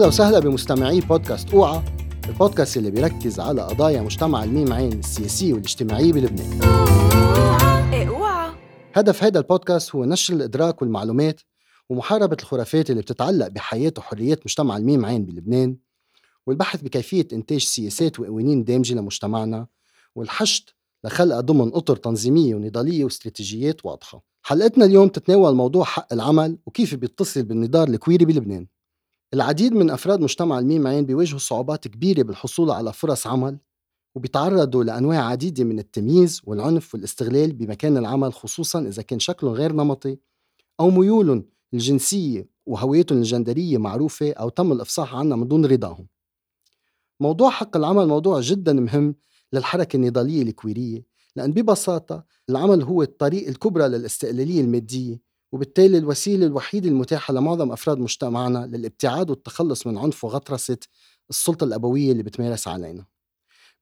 أهلا وسهلا بمستمعي بودكاست أوعى البودكاست اللي بيركز على قضايا مجتمع الميم عين السياسية والاجتماعية بلبنان. اوعى هدف هذا البودكاست هو نشر الإدراك والمعلومات ومحاربة الخرافات اللي بتتعلق بحياة وحريات مجتمع الميم عين بلبنان والبحث بكيفية إنتاج سياسات وقوانين دامجة لمجتمعنا والحشد لخلقها ضمن أطر تنظيمية ونضالية واستراتيجيات واضحة. حلقتنا اليوم تتناول موضوع حق العمل وكيف بيتصل بالنضال الكويري بلبنان. العديد من أفراد مجتمع الميم عين بيواجهوا صعوبات كبيرة بالحصول على فرص عمل وبيتعرضوا لأنواع عديدة من التمييز والعنف والاستغلال بمكان العمل خصوصا إذا كان شكلهم غير نمطي أو ميولهم الجنسية وهويتهم الجندرية معروفة أو تم الإفصاح عنها من دون رضاهم. موضوع حق العمل موضوع جدا مهم للحركة النضالية الكويرية لأن ببساطة العمل هو الطريق الكبرى للاستقلالية المادية وبالتالي الوسيلة الوحيدة المتاحة لمعظم أفراد مجتمعنا للابتعاد والتخلص من عنف وغطرسة السلطة الأبوية اللي بتمارس علينا.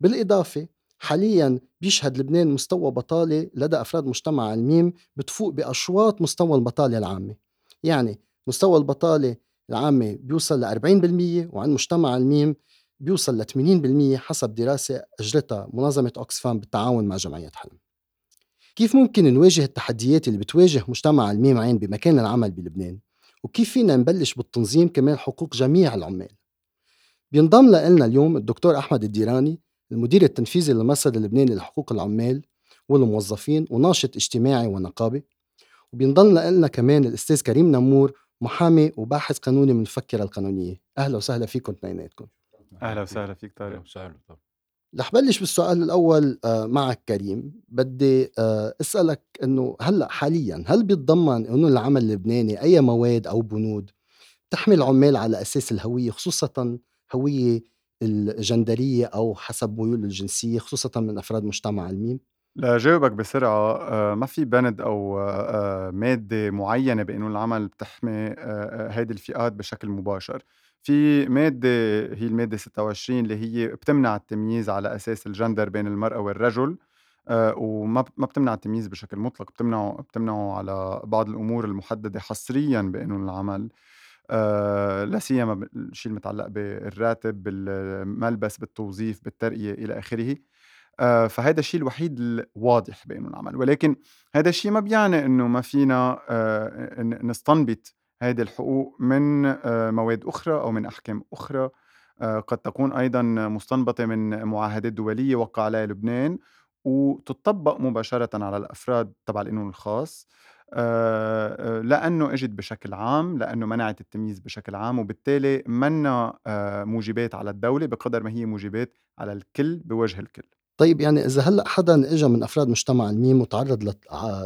بالإضافة حاليا بيشهد لبنان مستوى بطالة لدى أفراد مجتمع الميم بتفوق بأشواط مستوى البطالة العامة. يعني مستوى البطالة العامة بيوصل ل 40% وعند مجتمع الميم بيوصل ل 80% حسب دراسة أجرتها منظمة أوكسفام بالتعاون مع جمعية حلم. كيف ممكن نواجه التحديات اللي بتواجه مجتمع الميم عين بمكان العمل بلبنان؟ وكيف فينا نبلش بالتنظيم كمان حقوق جميع العمال؟ بينضم لنا اليوم الدكتور أحمد الديراني المدير التنفيذي للمرصد اللبناني لحقوق العمال والموظفين وناشط اجتماعي ونقابي. وبينضم لنا كمان الأستاذ كريم نمور محامي وباحث قانوني من الفكرة القانونية. أهلا وسهلا فيكم اثنيناتكم أهلا وسهلا فيك طارق. أهلا وسهلا رح بلش بالسؤال الأول آه، معك كريم. بدي آه، أسألك إنه هلأ حاليا هل بيتضمن قانون العمل اللبناني أي مواد أو بنود تحمي العمال على أساس الهوية خصوصا هوية الجندرية أو حسب ميول الجنسية خصوصا من أفراد مجتمع الميم لجاوبك بسرعة. آه، ما في بند أو مادة معينة بقانون العمل بتحمي هيدي الفئات بشكل مباشر. في مادة هي المادة 26 اللي هي بتمنع التمييز على أساس الجندر بين المرأة والرجل آه، وما ما بتمنع التمييز بشكل مطلق بتمنعه بتمنعه على بعض الأمور المحددة حصريا بقانون العمل آه، لا سيما الشيء المتعلق بالراتب بالملبس بالتوظيف بالترقية إلى آخره آه، فهذا الشيء الوحيد الواضح بقانون العمل. ولكن هذا الشيء ما بيعني إنه ما فينا آه، نستنبط هذه الحقوق من آه، مواد أخرى أو من أحكام أخرى. آه، قد تكون أيضا مستنبطة من معاهدات دولية وقع عليها لبنان وتطبق مباشرة على الأفراد تبع القانون الخاص. آه، لأنه إجت بشكل عام لأنه منعت التمييز بشكل عام وبالتالي منا موجبات على الدولة بقدر ما هي موجبات على الكل بوجه الكل. طيب يعني إذا هلأ حدا اجى من أفراد مجتمع الميم وتعرض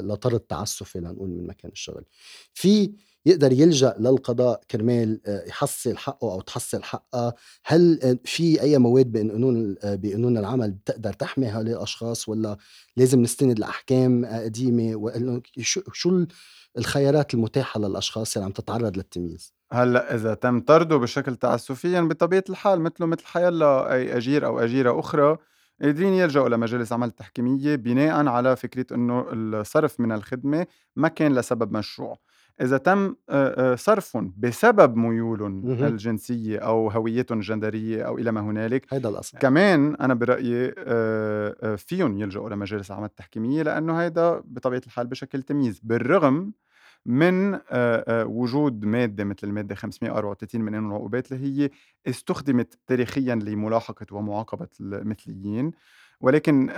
لطرد تعسفي لنقول من مكان الشغل. في يقدر يلجأ للقضاء كرمال آه، يحصل حقه أو تحصل حقها هل آه، في أي مواد بقانون آه، بقانون العمل بتقدر تحمي هؤلاء الأشخاص ولا لازم نستند لاحكام قديمة؟ شو شو ال- الخيارات المتاحة للأشخاص اللي عم تتعرض للتمييز؟ هلأ إذا تم طرده بشكل تعسفيا بطبيعة الحال مثله مثل حيلا أي أجير أو أجيرة أخرى قادرين يلجأوا لمجالس عمل تحكيمية بناء على فكرة إنه الصرف من الخدمة ما كان لسبب مشروع. إذا تم آه، آه، صرفهم بسبب ميولهم مهم. الجنسية أو هويتهم الجندريه أو إلى ما هنالك هيدا الأصل كمان أنا برأيي آه، فيهم يلجأوا لمجالس العمل التحكيمية لأنه هيدا بطبيعة الحال بشكل تمييز بالرغم من وجود مادة مثل المادة 534 من قانون العقوبات اللي هي استخدمت تاريخيا لملاحقة ومعاقبة المثليين ولكن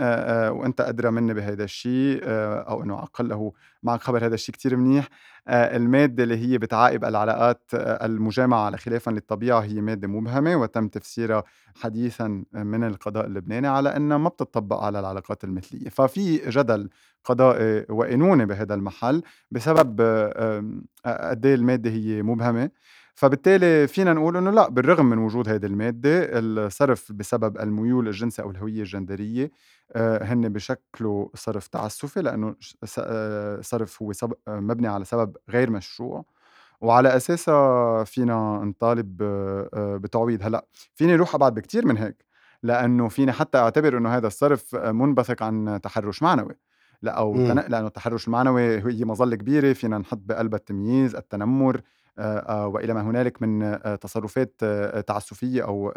وأنت أدرى مني بهذا الشيء أو إنه على الاقل معك خبر هذا الشيء كتير منيح المادة اللي هي بتعاقب العلاقات المجامعة على خلافا للطبيعة هي مادة مبهمة وتم تفسيرها حديثا من القضاء اللبناني على انها ما بتطبق على العلاقات المثلية. ففي جدل قضائي وقانوني بهذا المحل بسبب آم، آه، قد إيه المادة هي مبهمة فبالتالي فينا نقول إنه لا بالرغم من وجود هذه المادة الصرف بسبب الميول الجنسي أو الهوية الجندرية آه، هن بشكله صرف تعسفي لأنه آه، صرف هو مبني على سبب غير مشروع. وعلى أساسها فينا نطالب آه، بتعويض. هلأ فيني أروح أبعد بكتير من هيك لأنه فيني حتى أعتبر إنه هذا الصرف منبثق عن تحرش معنوي. لا أو مم. تن... لأنه التحرش المعنوي هي مظلة كبيرة فينا نحط بقلبها التمييز التنمر وإلى ما هنالك من تصرفات تعسفية أو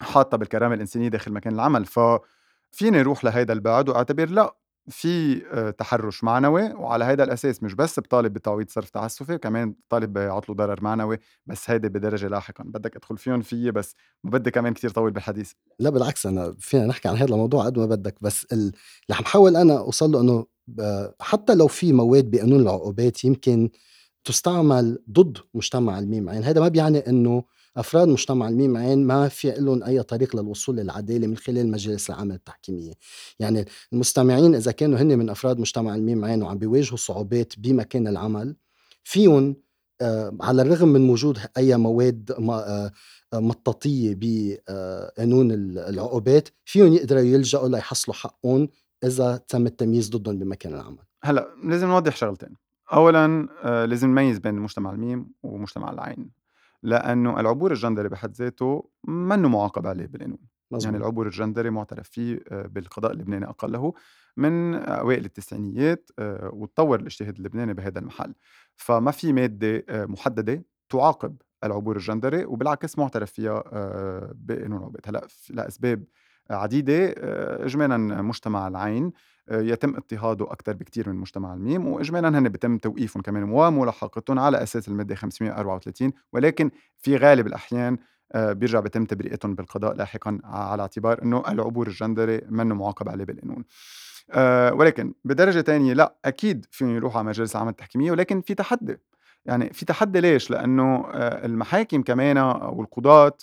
حاطة بالكرامة الإنسانية داخل مكان العمل ففيني أروح لهيدا البعد وأعتبر لا في آه، تحرُّش معنوي وعلى هيدا الأساس مش بس بطالب بتعويض صرف تعسُّفي، كمان طالب بعطله ضرر معنوي، بس هيدي بدرجة لاحقًا، بدّك أدخل فيهم فيّي بس ما بدّي كمان كتير طوّل بالحديث. لا بالعكس أنا فينا نحكي عن هذا الموضوع قد ما بدّك، بس ال اللي عم حاول أنا أوصل له إنه حتى لو في مواد بقانون العقوبات يمكن تُستعمل ضد مجتمع الميم عين، هذا ما بيعني إنه أفراد مجتمع الميم عين ما في لهم أي طريق للوصول للعدالة من خلال مجالس العمل التحكيمية. يعني المستمعين إذا كانوا هن من أفراد مجتمع الميم عين وعم بيواجهوا صعوبات بمكان العمل فيهم آه على الرغم من وجود أي مواد آه مطاطية بقانون العقوبات فيهم يقدروا يلجأوا ليحصلوا حقهم إذا تم التمييز ضدهم بمكان العمل. هلأ لازم نوضح شغلتين. اولا آه لازم نميز بين مجتمع الميم ومجتمع العين لأنه العبور الجندري بحد ذاته منه معاقب عليه بالقانون. يعني العبور الجندري معترف فيه آه، بالقضاء اللبناني أقله من أوائل التسعينيات آه، وتطور الاجتهاد اللبناني بهذا المحل. فما في مادة آه، محددة تعاقب العبور الجندري وبالعكس معترف فيها بقانون العقوبات هلا لأسباب عديدة إجمالا مجتمع العين يتم اضطهاده أكثر بكثير من مجتمع الميم وإجمالا هن بيتم توقيفهم كمان وملاحقتهم على أساس المادة 534 ولكن في غالب الأحيان آه، بيرجع بيتم تبرئتهم بالقضاء لاحقا على اعتبار إنه العبور الجندري منه معاقب عليه بالقانون أه ولكن بدرجة ثانية لا أكيد فيهم يروحوا على مجالس العمل التحكيمية ولكن في تحدي يعني في تحدي ليش؟ لأنه آه، المحاكم كمان أو القضاة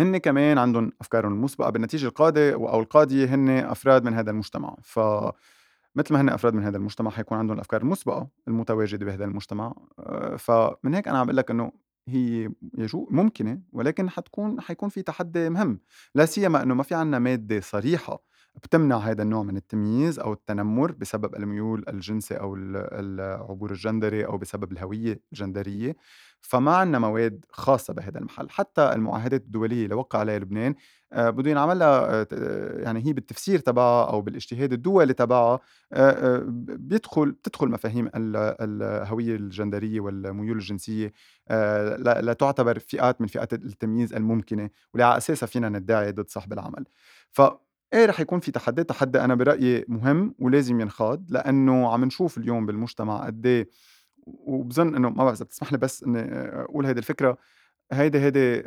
هن كمان عندهم افكارهم المسبقه بالنتيجة القاضي أو القاضيه هن أفراد من هذا المجتمع. ف مثل ما هن أفراد من هذا المجتمع حيكون عندهم الافكار المسبقه المتواجدة بهذا المجتمع. آه، فمن هيك أنا عم بقول لك انه هي يجو ممكنة ولكن حتكون حيكون في تحدي مهم. لا سيما انه ما في عنا مادة صريحة بتمنع هذا النوع من التمييز أو التنمر بسبب الميول الجنسي أو العبور الجندري أو بسبب الهوية الجندرية. فما عندنا مواد خاصة بهذا المحل. حتى المعاهدات الدولية اللي وقع عليها لبنان آه، بده ينعمل لها آه، يعني هي بالتفسير تبعها أو بالاجتهاد الدولي تبعها آه، بيدخل بتدخل مفاهيم الهوية الجندرية والميول الجنسية لا تعتبر فئات من فئات التمييز الممكنة واللي على أساسها فينا ندعي ضد صاحب العمل. ف إيه رح يكون في تحدي تحدي أنا برأيي مهم ولازم ينخاض لأنه عم نشوف اليوم بالمجتمع قد إيه وبظن إنه ما بعرف إذا بتسمح لي بس إني أقول هيدي الفكرة. هيدي هيدي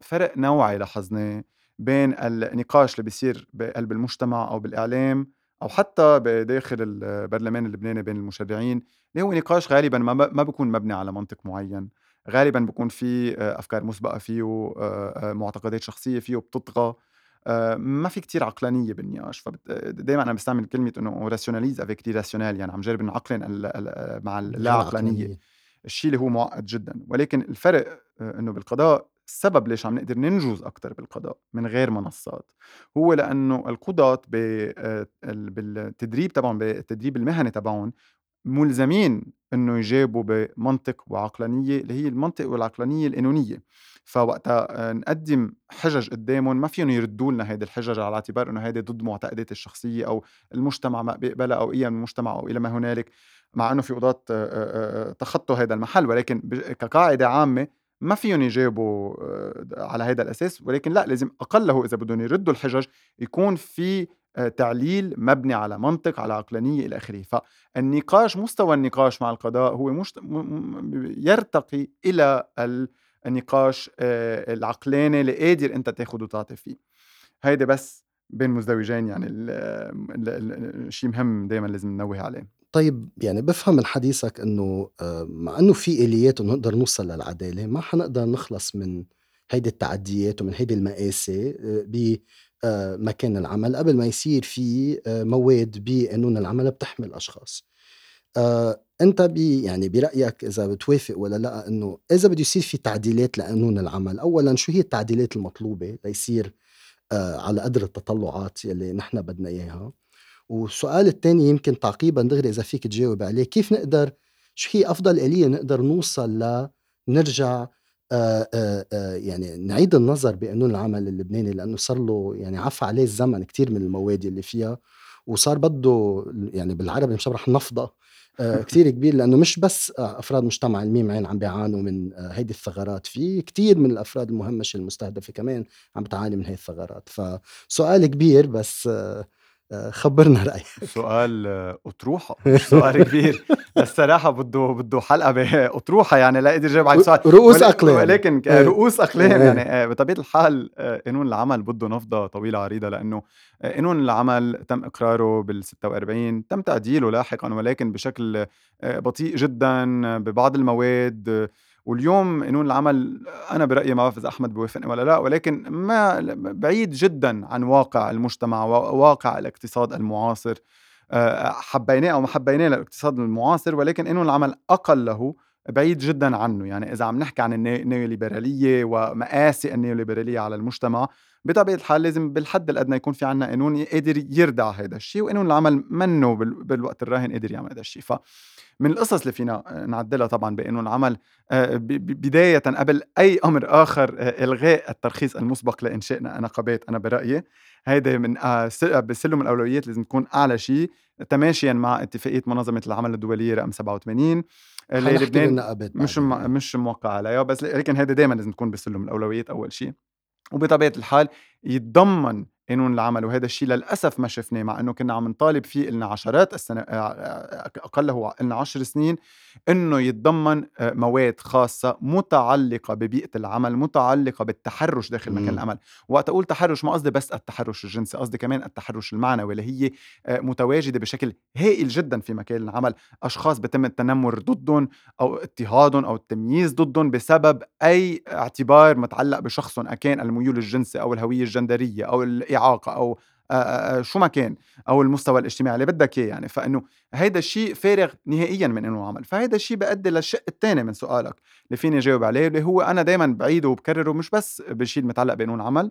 فرق نوعي لاحظناه بين النقاش اللي بيصير بقلب المجتمع أو بالإعلام أو حتى بداخل البرلمان اللبناني بين المشرعين اللي هو نقاش غالبا ما ما بيكون مبني على منطق معين. غالبا بيكون في أفكار مسبقة فيه معتقدات شخصية فيه بتطغى. آه، ما في كتير عقلانية بالنقاش فدائما أنا بستعمل كلمة إنه rationalise avec rationnel يعني عم جرب إنه عقلن مع اللا عقلانية. الشيء اللي هو معقد جدا. ولكن الفرق آه، إنه بالقضاء السبب ليش عم نقدر ننجز أكثر بالقضاء من غير منصات. هو لأنه القضاة آه، بالتدريب تبعهم بالتدريب المهني تبعهم ملزمين إنه يجاوبوا بمنطق وعقلانية اللي هي المنطق والعقلانية القانونية. فوقتها نقدم حجج قدامهم ما فيهم يردوا لنا هيدي الحجج على اعتبار إنه هيدي ضد معتقداتي الشخصية أو المجتمع ما بيقبلها أو أي من المجتمع أو إلى ما هنالك مع إنه في قضاة تخطوا هذا المحل. ولكن كقاعدة عامة ما فيهم يجاوبوا على هذا الأساس. ولكن لا لازم أقله إذا بدهم يردوا الحجج يكون في تعليل مبني على منطق على عقلانية إلى آخره. فالنقاش مستوى النقاش مع القضاء هو مشت... يرتقي إلى النقاش العقلاني اللي قادر أنت تاخذ وتعطي فيه. هيدي بس بين مزدوجين يعني شيء مهم دائما لازم ننوه عليه. طيب يعني بفهم من حديثك إنه مع إنه في آليات نقدر نوصل للعدالة ما حنقدر نخلص من هيدي التعديات ومن هيدي المآسي بمكان العمل قبل ما يصير في مواد بقانون العمل بتحمي الاشخاص أنت بي يعني برأيك إذا بتوافق ولا لأ إنه إذا بده يصير في تعديلات لقانون العمل اولا شو هي التعديلات المطلوبة ليصير آه على قدر التطلعات يلي نحن بدنا إياها؟ والسؤال الثاني يمكن تعقيبا دغري إذا فيك تجاوب عليه كيف نقدر شو هي أفضل آلية نقدر نوصل ل نرجع آآ آآ يعني نعيد النظر بقانون العمل اللبناني لأنه صار له يعني عفى عليه الزمن كثير من المواد اللي فيها وصار بده يعني بالعربي مش رح نفضة آه، كتير كبير لأنه مش بس آه، أفراد مجتمع الميم عين عم بيعانوا من آه، هيدي الثغرات في كتير من الأفراد المهمشة المستهدفة كمان عم بتعاني من هي الثغرات. فسؤال كبير بس خبرنا رأيك. سؤال أطروحة. مش سؤال كبير. الصراحه بده بده حلقة باطروحه يعني لا أقدر اجاوب على السؤال رؤوس أقلام. ولكن. رؤوس أقلام. يعني بطبيعة الحال قانون العمل بده نفضة طويلة عريضة لأنه قانون العمل تم إقراره بال 46 تم تعديله لاحقا ولكن بشكل بطيء جدا ببعض المواد واليوم قانون العمل أنا برأيي ما بعرف اذا أحمد بوافقني ولا لا ولكن ما بعيد جدا عن واقع المجتمع وواقع الاقتصاد المعاصر. آه، حبيناه أو ما حبيناه للاقتصاد المعاصر ولكن قانون العمل أقله بعيد جدا عنه. يعني إذا عم نحكي عن النيوليبرالية ومآسي النيوليبرالية على المجتمع بطبيعة الحال لازم بالحد الأدنى يكون في عنا قانون قادر يردع هذا الشيء وقانون العمل منه بالوقت الراهن قادر يعمل هذا الشيء. ف من القصص اللي فينا نعدلها طبعا بقانون العمل آه، بداية قبل أي أمر آخر آه، إلغاء الترخيص المسبق لإنشاء نقابات أنا برأيي. هيدا من آه، بسلم الأولويات لازم تكون أعلى شيء تماشيا مع اتفاقية منظمة العمل الدولية رقم 87 اللي لبنان مش مش موقع عليها بس لكن هيدا دائما لازم تكون بسلم الأولويات أول شيء. وبطبيعة الحال يتضمن قانون العمل وهذا الشيء للأسف ما شفناه مع إنه كنا عم نطالب فيه لنا عشرات السنة اقله لنا عشر سنين إنه يتضمن مواد خاصة متعلقة ببيئة العمل متعلقة بالتحرش داخل مكان العمل. وقت أقول تحرش ما قصدي بس التحرش الجنسي قصدي كمان التحرش المعنوي اللي هي متواجدة بشكل هائل جدا في مكان العمل. أشخاص بتم التنمر ضدهم أو اضطهادهم أو التمييز ضدهم بسبب أي اعتبار متعلق بشخصهم أكان الميول الجنسي أو الهوية الجندرية أو الاعاقه أو شو ما كان أو المستوى الاجتماعي اللي بدك إياه يعني. فإنه هيدا الشيء فارغ نهائيا من إنه عمل. فهيدا الشيء بيؤدي للشق الثاني من سؤالك اللي فيني جاوب عليه اللي هو أنا دائما بعيده وبكرره مش بس بالشيء المتعلق بقانون العمل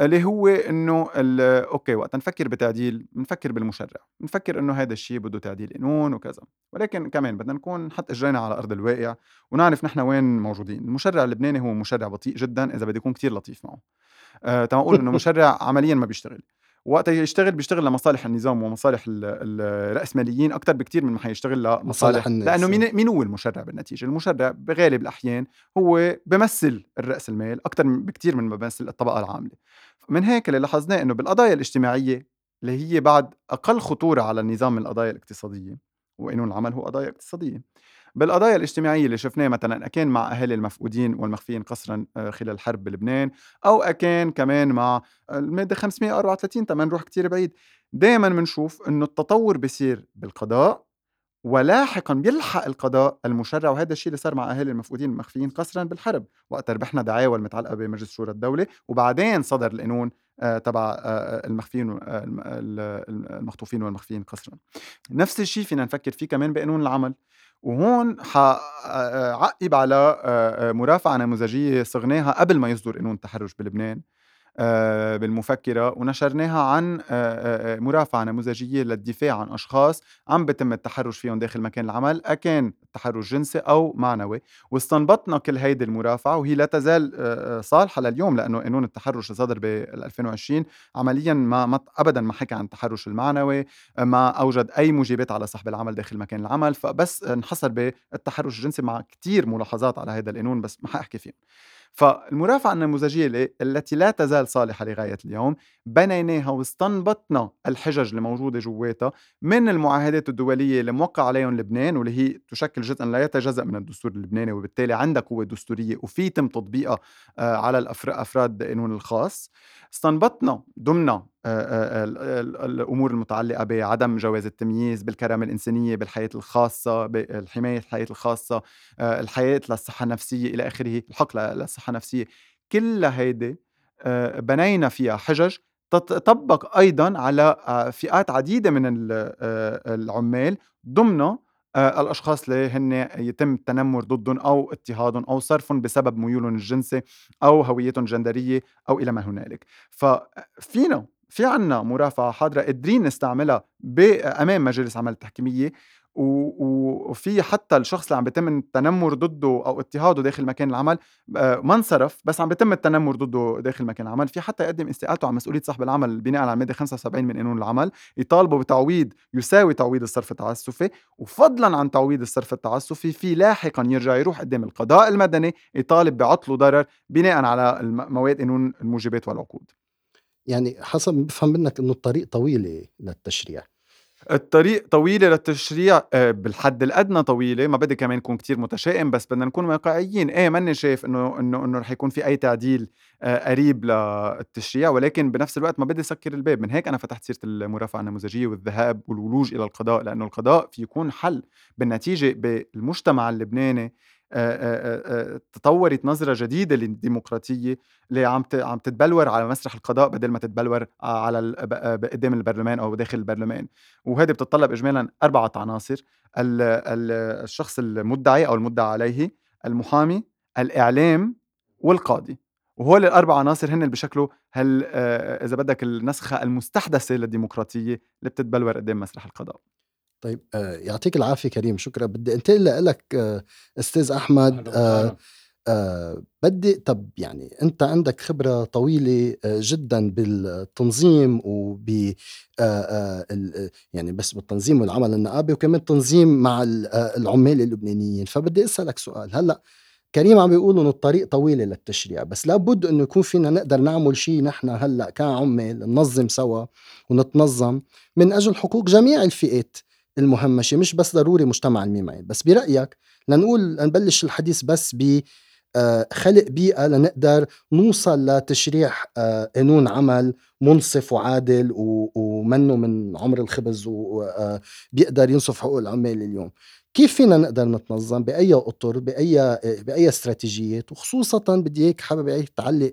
اللي هو إنه أوكي وقت نفكر بتعديل بنفكر بالمشرع بنفكر إنه هذا الشيء بده تعديل قانون وكذا. ولكن كمان بدنا نكون نحط إجرينا على أرض الواقع ونعرف نحن وين موجودين. المشرع اللبناني هو مشرع بطيء جدا إذا بدي يكون كتير لطيف معه. آه تمام. إنه مشرع عمليا ما بيشتغل. وقت يشتغل بيشتغل لمصالح النظام ومصالح الرأسماليين أكثر بكثير من ما حيشتغل لمصالح. الناس. لأنه مين مين هو المشرع بالنتيجة؟ المشرع بغالب الأحيان هو بمثل الرأس المال أكثر بكثير من ما بمثل الطبقة العاملة. من هيك اللي لاحظناه إنه بالقضايا الاجتماعية اللي هي بعد أقل خطورة على النظام من القضايا الاقتصادية وقانون العمل هو قضايا اقتصادية. بالقضايا الاجتماعية اللي شفناه مثلا أكان مع أهالي المفقودين والمخفيين قسرا آه، خلال الحرب بلبنان أو أكان كمان مع المادة 534 تما نروح كتير بعيد. دائما بنشوف إنه التطور بيصير بالقضاء ولاحقا بيلحق القضاء المشرع وهذا الشيء اللي صار مع أهالي المفقودين المخفيين قسرا بالحرب. وقت ربحنا دعاوى المتعلقه بمجلس شورى الدولة وبعدين صدر القانون آه، تبع آه، المخفيين المخطوفين والمخفيين قسرا نفس الشيء فينا نفكر فيه كمان بقانون العمل. وهون حعقب على مرافعة نموذجية صغناها قبل ما يصدر قانون التحرش بلبنان. بالمفكرة ونشرناها عن آه، آه، مرافعة نموذجية للدفاع عن أشخاص عم بتم التحرش فيهم داخل مكان العمل أكان تحرش جنسي أو معنوي. واستنبطنا كل هيدي المرافعة وهي لا تزال صالحة لليوم لأنه قانون التحرش اللي صدر بال 2020 عمليا ما, ما أبدا ما حكى عن التحرش المعنوي ما أوجد أي موجبات على سحب العمل داخل مكان العمل فبس انحصر بالتحرش الجنسي مع كتير ملاحظات على هذا القانون بس ما حأحكي فيهم. فالمرافعة النموذجية التي لا تزال صالحة لغاية اليوم بنيناها واستنبطنا الحجج اللي موجودة جواتها من المعاهدات الدولية اللي موقع عليهم لبنان واللي هي تشكل جزءا لا يتجزأ من الدستور اللبناني وبالتالي عندها قوة دستورية وفي تم تطبيقها آه، على الأفراد القانون الخاص. استنبطنا ضمن الأمور المتعلقة بعدم جواز التمييز بالكرامة الإنسانية بالحياة الخاصة بالحمايه الحياة الخاصة الحياة للصحة النفسية إلى آخره الحق للصحة النفسية. كل هيدي بنينا فيها حجج تطبق أيضا على فئات عديدة من العمال ضمن الأشخاص اللي هن يتم التنمر ضدهم أو اضطهادهم أو صرفهم بسبب ميولهم الجنسي أو هويتهم الجندرية أو إلى ما هنالك. ففينا في عنا مرافعة حاضرة قادرين نستعملها أمام مجالس عمل التحكيمية وفي حتى الشخص اللي عم بيتم التنمر ضده أو اضطهاده داخل مكان العمل آه، ما انصرف بس عم بيتم التنمر ضده داخل مكان العمل. في حتى يقدم استقالته عن مسؤولية صاحب العمل بناء على المادة 75 من قانون العمل يطالبوا بتعويض يساوي تعويض الصرف التعسفي وفضلا عن تعويض الصرف التعسفي في لاحقا يرجع يروح قدام القضاء المدني يطالب بعطل وضرر بناء على مواد قانون الموجبات والعقود. يعني حسب بفهم منك إنه الطريق طويلة للتشريع. الطريق طويلة للتشريع آه، بالحد الأدنى طويلة ما بدي كمان نكون كتير متشائم بس بدنا نكون واقعيين. إيه ماني شايف إنه إنه إنه رح يكون في أي تعديل آه، قريب للتشريع ولكن بنفس الوقت ما بدي سكر الباب. من هيك أنا فتحت سيرة المرافعة النموذجية والذهاب والولوج إلى القضاء لأنه القضاء في يكون حل بالنتيجة بالمجتمع اللبناني تطورت نظرة جديدة للديمقراطية اللي عم عم تتبلور على مسرح القضاء بدل ما تتبلور على قدام البرلمان أو داخل البرلمان. وهذه بتتطلب اجمالا أربعة عناصر الشخص المدعي أو المدعى عليه المحامي الإعلام والقاضي. وهول الأربع عناصر هن اللي هل إذا بدك النسخة المستحدثة للديمقراطية اللي بتتبلور قدام مسرح القضاء. طيب آه يعطيك العافية كريم شكرا. بدي أنتقل لك آه أستاذ أحمد آه آه بدي طب يعني أنت عندك خبرة طويلة آه جدا بالتنظيم وب يعني بس بالتنظيم والعمل النقابي وكمان تنظيم مع العمال اللبنانيين. فبدي أسألك سؤال. هلأ كريم عم بيقول إنه الطريق طويله للتشريع بس لابد إنه يكون فينا نقدر نعمل شيء نحن هلأ كعمال ننظم سوا ونتنظم من أجل حقوق جميع الفئات. المهمشة مش بس ضروري مجتمع الميمعين بس برأيك لنقول نبلش الحديث بس ب آه، خلق بيئة لنقدر نوصل لتشريع آه، قانون عمل منصف وعادل ومنه من عمر الخبز وبيقدر آه، ينصف حقوق العمال اليوم. كيف فينا نقدر نتنظم بأي أطر بأي بأي استراتيجيات؟ وخصوصا بدي هيك حابب هيك تعلق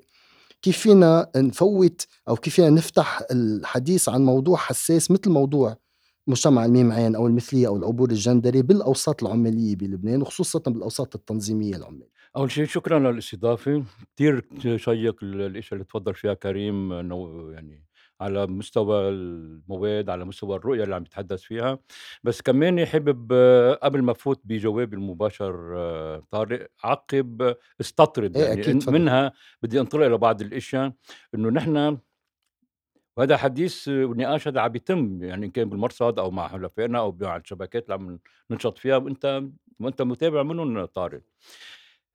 كيف فينا نفوت أو كيف فينا نفتح الحديث عن موضوع حساس مثل موضوع مجتمع الميم عين أو المثلية أو العبور الجندري بالأوساط العماليه بلبنان وخصوصا بالأوساط التنظيمية العماليه. أول شيء شكرا للاستضافة. كثير شيق الاشياء اللي تفضل فيها كريم إنه يعني على مستوى المواد على مستوى الرؤية اللي عم يتحدث فيها. بس كمان حابب قبل ما فوت بجوابي المباشر طارق عقب استطرد إيه يعني أكيد منها بدي أنطلق لبعض الإشياء. إنه نحن وهذا حديث ونقاش هذا عم يتم يعني إن كان بالمرصد أو مع حلفائنا أو مع الشبكات اللي عم ننشط فيها وأنت وأنت متابع منهم طارق.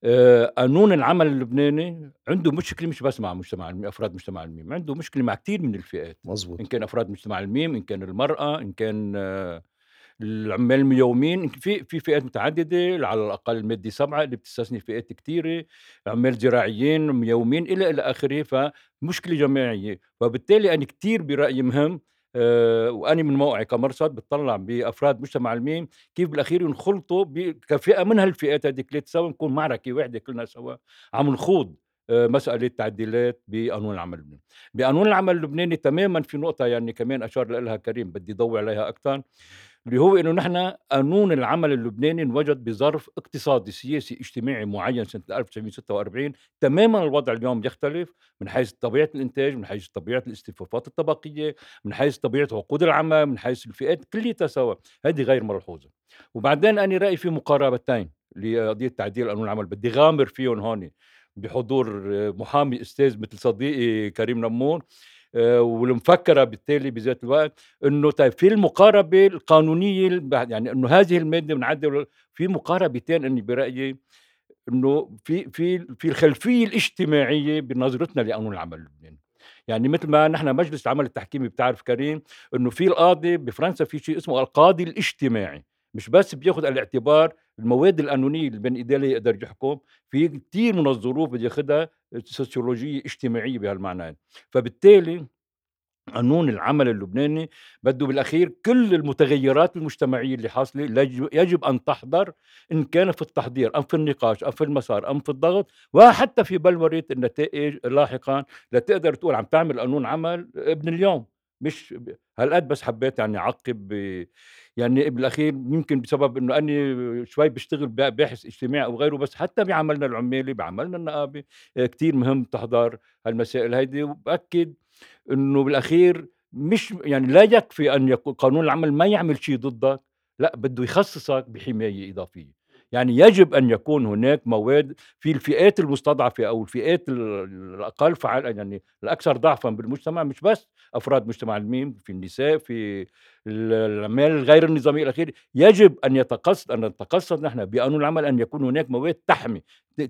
آه، قانون العمل اللبناني عنده مشكلة مش بس مع مجتمع الميم أفراد مجتمع الميم، عنده مشكلة مع كثير من الفئات، مزبوط. إن كان أفراد مجتمع الميم، إن كان المرأة، إن كان آه، العمال الميومين في في فئات متعددة على الأقل الماده سبعة اللي بتستثني فئات كثيره عمال زراعيين ميومين إلى إلى آخره فمشكلة جماعية. فبالتالي أنا كثير برأيي مهم أه من موقعي كمرصد بتطلع بأفراد مجتمع الميم كيف بالأخير ينخلطوا كفئة من هالفئات هذيك سوا نكون معركة واحدة كلنا سوا عم نخوض أه مسألة تعديلات بقانون العمل اللبناني. بقانون العمل اللبناني تماما في نقطة يعني كمان أشار لها كريم بدي ضوي عليها أكثر اللي هو إنه نحن قانون العمل اللبناني انوجد بظرف اقتصادي سياسي اجتماعي معين سنة 1946 تماما الوضع اليوم يختلف من حيث طبيعة الإنتاج من حيث طبيعة الاستفافات الطبقية من حيث طبيعة عقود العمل من حيث الفئات كليتها سوا هذه غير ملحوظة. وبعدين أنا رأيي في مقاربتين لقضية تعديل قانون العمل. بدي غامر فيهم هون بحضور محامي أستاذ مثل صديقي كريم نمور. آه، والمفكرة بالتالي بذات الوقت إنه طيب في المقاربة القانونية يعني إنه هذه المادة بنعدل في مقاربتين إني برأيي إنه في في في الخلفية الاجتماعية بنظرتنا لقانون العمل اللبناني. يعني مثل ما نحن مجلس العمل التحكيمي بتعرف كريم إنه في القاضي بفرنسا في شيء اسمه القاضي الاجتماعي. مش بس بياخذ الاعتبار المواد القانونية اللي بين إيديه يقدر يحكم في كثير من الظروف بده ياخذها سوسيولوجية اجتماعية بهالمعنى فبالتالي قانون العمل اللبناني بده بالأخير كل المتغيرات المجتمعية اللي حاصلة يجب أن تحضر إن كان في التحضير أم في النقاش أم في المسار أم في الضغط وحتى في بلوره النتائج لاحقا لتقدر تقول عم تعمل قانون عمل ابن اليوم مش هالقد بس حبيت يعني أعقب يعني بالأخير يمكن بسبب إنه أني شوي بشتغل باحث اجتماعي أو غيره بس حتى بعملنا العمالي بعملنا النقابي آه، كتير مهم تحضر هالمسائل هيدي وبأكد إنه بالأخير مش يعني لا يكفي أن يكون قانون العمل ما يعمل شيء ضدك لا بده يخصصك بحماية إضافية. يعني يجب أن يكون هناك مواد في الفئات المستضعفة أو الفئات ال- الأقل فعال يعني الأكثر ضعفا بالمجتمع مش بس أفراد مجتمع الميم في النساء في ال- العمال الغير النظامية إلى آخره. يجب أن يتقصد أن نتقصد نحن بقانون العمل أن يكون هناك مواد تحمي.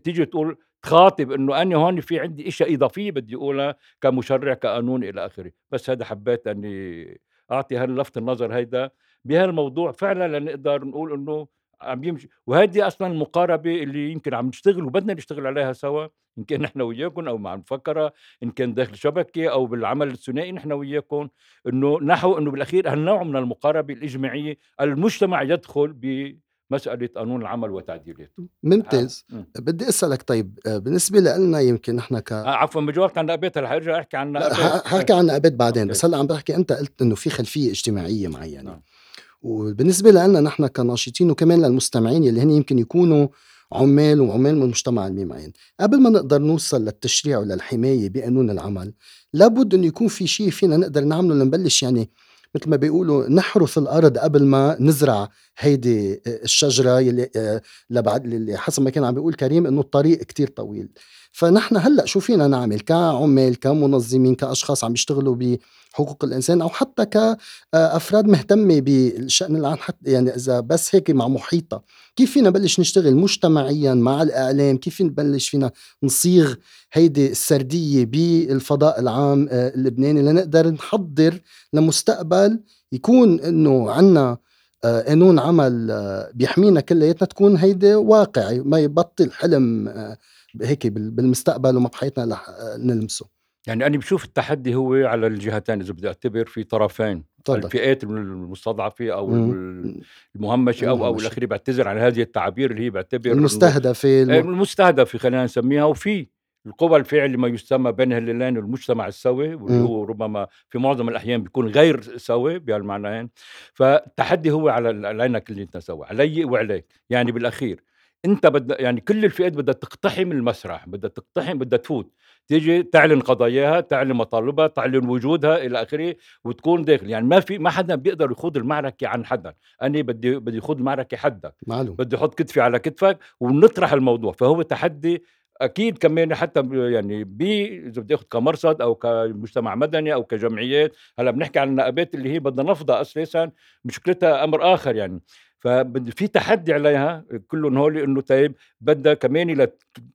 تيجي تقول تخاطب إنه أنا هون في عندي إشياء إضافية بدي أقولها كمشرع كقانون إلى آخره. بس هذا حبيت أني أعطي هاللفت النظر هيدا بهالموضوع. فعلا لنقدر نقول إنه عم يمشي وهذه أصلا المقاربة اللي يمكن عم نشتغل وبدنا نشتغل عليها سوا إن كان نحن وياكم أو مع المفكرة إن كان داخل شبكة أو بالعمل الثنائي نحن وياكم إنه نحو إنه بالأخير هالنوع من المقاربة الإجماعية المجتمع يدخل بمسألة قانون العمل وتعديلاته ممتاز مم. بدي أسألك طيب آه، بالنسبة لنا يمكن نحن ك آه، عفوا بجاوبك عن نقابات هلا حرجع أحكي عن نقابات ححكي عن نقابات بعدين أوكي. بس هلأ عم بحكي أنت قلت إنه في خلفية إجتماعية معينة نعم. وبالنسبة لنا نحن كناشطين وكمان للمستمعين اللي هن يمكن يكونوا عمال وعمال من المجتمع المعين قبل ما نقدر نوصل للتشريع وللحماية بقانون العمل لابد إنه يكون في شيء فينا نقدر نعمله لنبلش يعني مثل ما بيقولوا نحرث الأرض قبل ما نزرع هيدي الشجرة يلي آه، لبعد حسب ما كان عم بيقول كريم إنه الطريق كتير طويل. فنحن هلأ شو فينا نعمل؟ كعمال كمنظمين كأشخاص عم يشتغلوا بحقوق الإنسان أو حتى كافراد مهتمة بالشأن العام حتى يعني إذا بس هيك مع محيطها كيف فينا نبلش نشتغل مجتمعيا مع الإعلام؟ كيف نبلش فينا نصيغ هيدي السردية بالفضاء العام آه، اللبناني لنقدر نحضر لمستقبل يكون إنه عنا آه، قانون عمل آه، بيحمينا كلياتنا تكون هيدي واقعي ما يبطل حلم آه، هيك بال- بالمستقبل وما بحياتنا رح نلمسه يعني أنا بشوف التحدي هو على الجهتين إذا بدي أعتبر في طرفين تفضل الفئات المستضعفة أو مم. المهمشة أو أو. الاخير بعتذر عن هذه التعابير اللي هي بعتبر المستهدفة الم... المستهدفة خلينا نسميها وفي القوى الفعل ما يسمى بين هلالين المجتمع السوي واللي. هو ربما في معظم الأحيان بيكون غير سوي بهالمعنيين فالتحدي هو على علينا كلنا سوا علي وعليك يعني بالأخير أنت بد يعني كل الفئات بدها تقتحم المسرح بدها تقتحم بدها تفوت. تيجي تعلن قضاياها تعلن مطالبها تعلن وجودها إلى آخره وتكون داخل. يعني ما في ما حدا بيقدر يخوض المعركة عن حدا. أنا بدي بدي خوض المعركه حدك. معلوم. بدي أحط كتفي على كتفك ونطرح الموضوع. فهو تحدي أكيد كمان حتى يعني ب إذا بدي أخذ كمرصد أو كمجتمع مدني أو كجمعيات. هلأ بنحكي عن النقابات اللي هي بدنا نفضها أساسا. مشكلتها أمر آخر يعني. فبد في تحدي عليها كلهم هول إنه طيب بدها كمان لا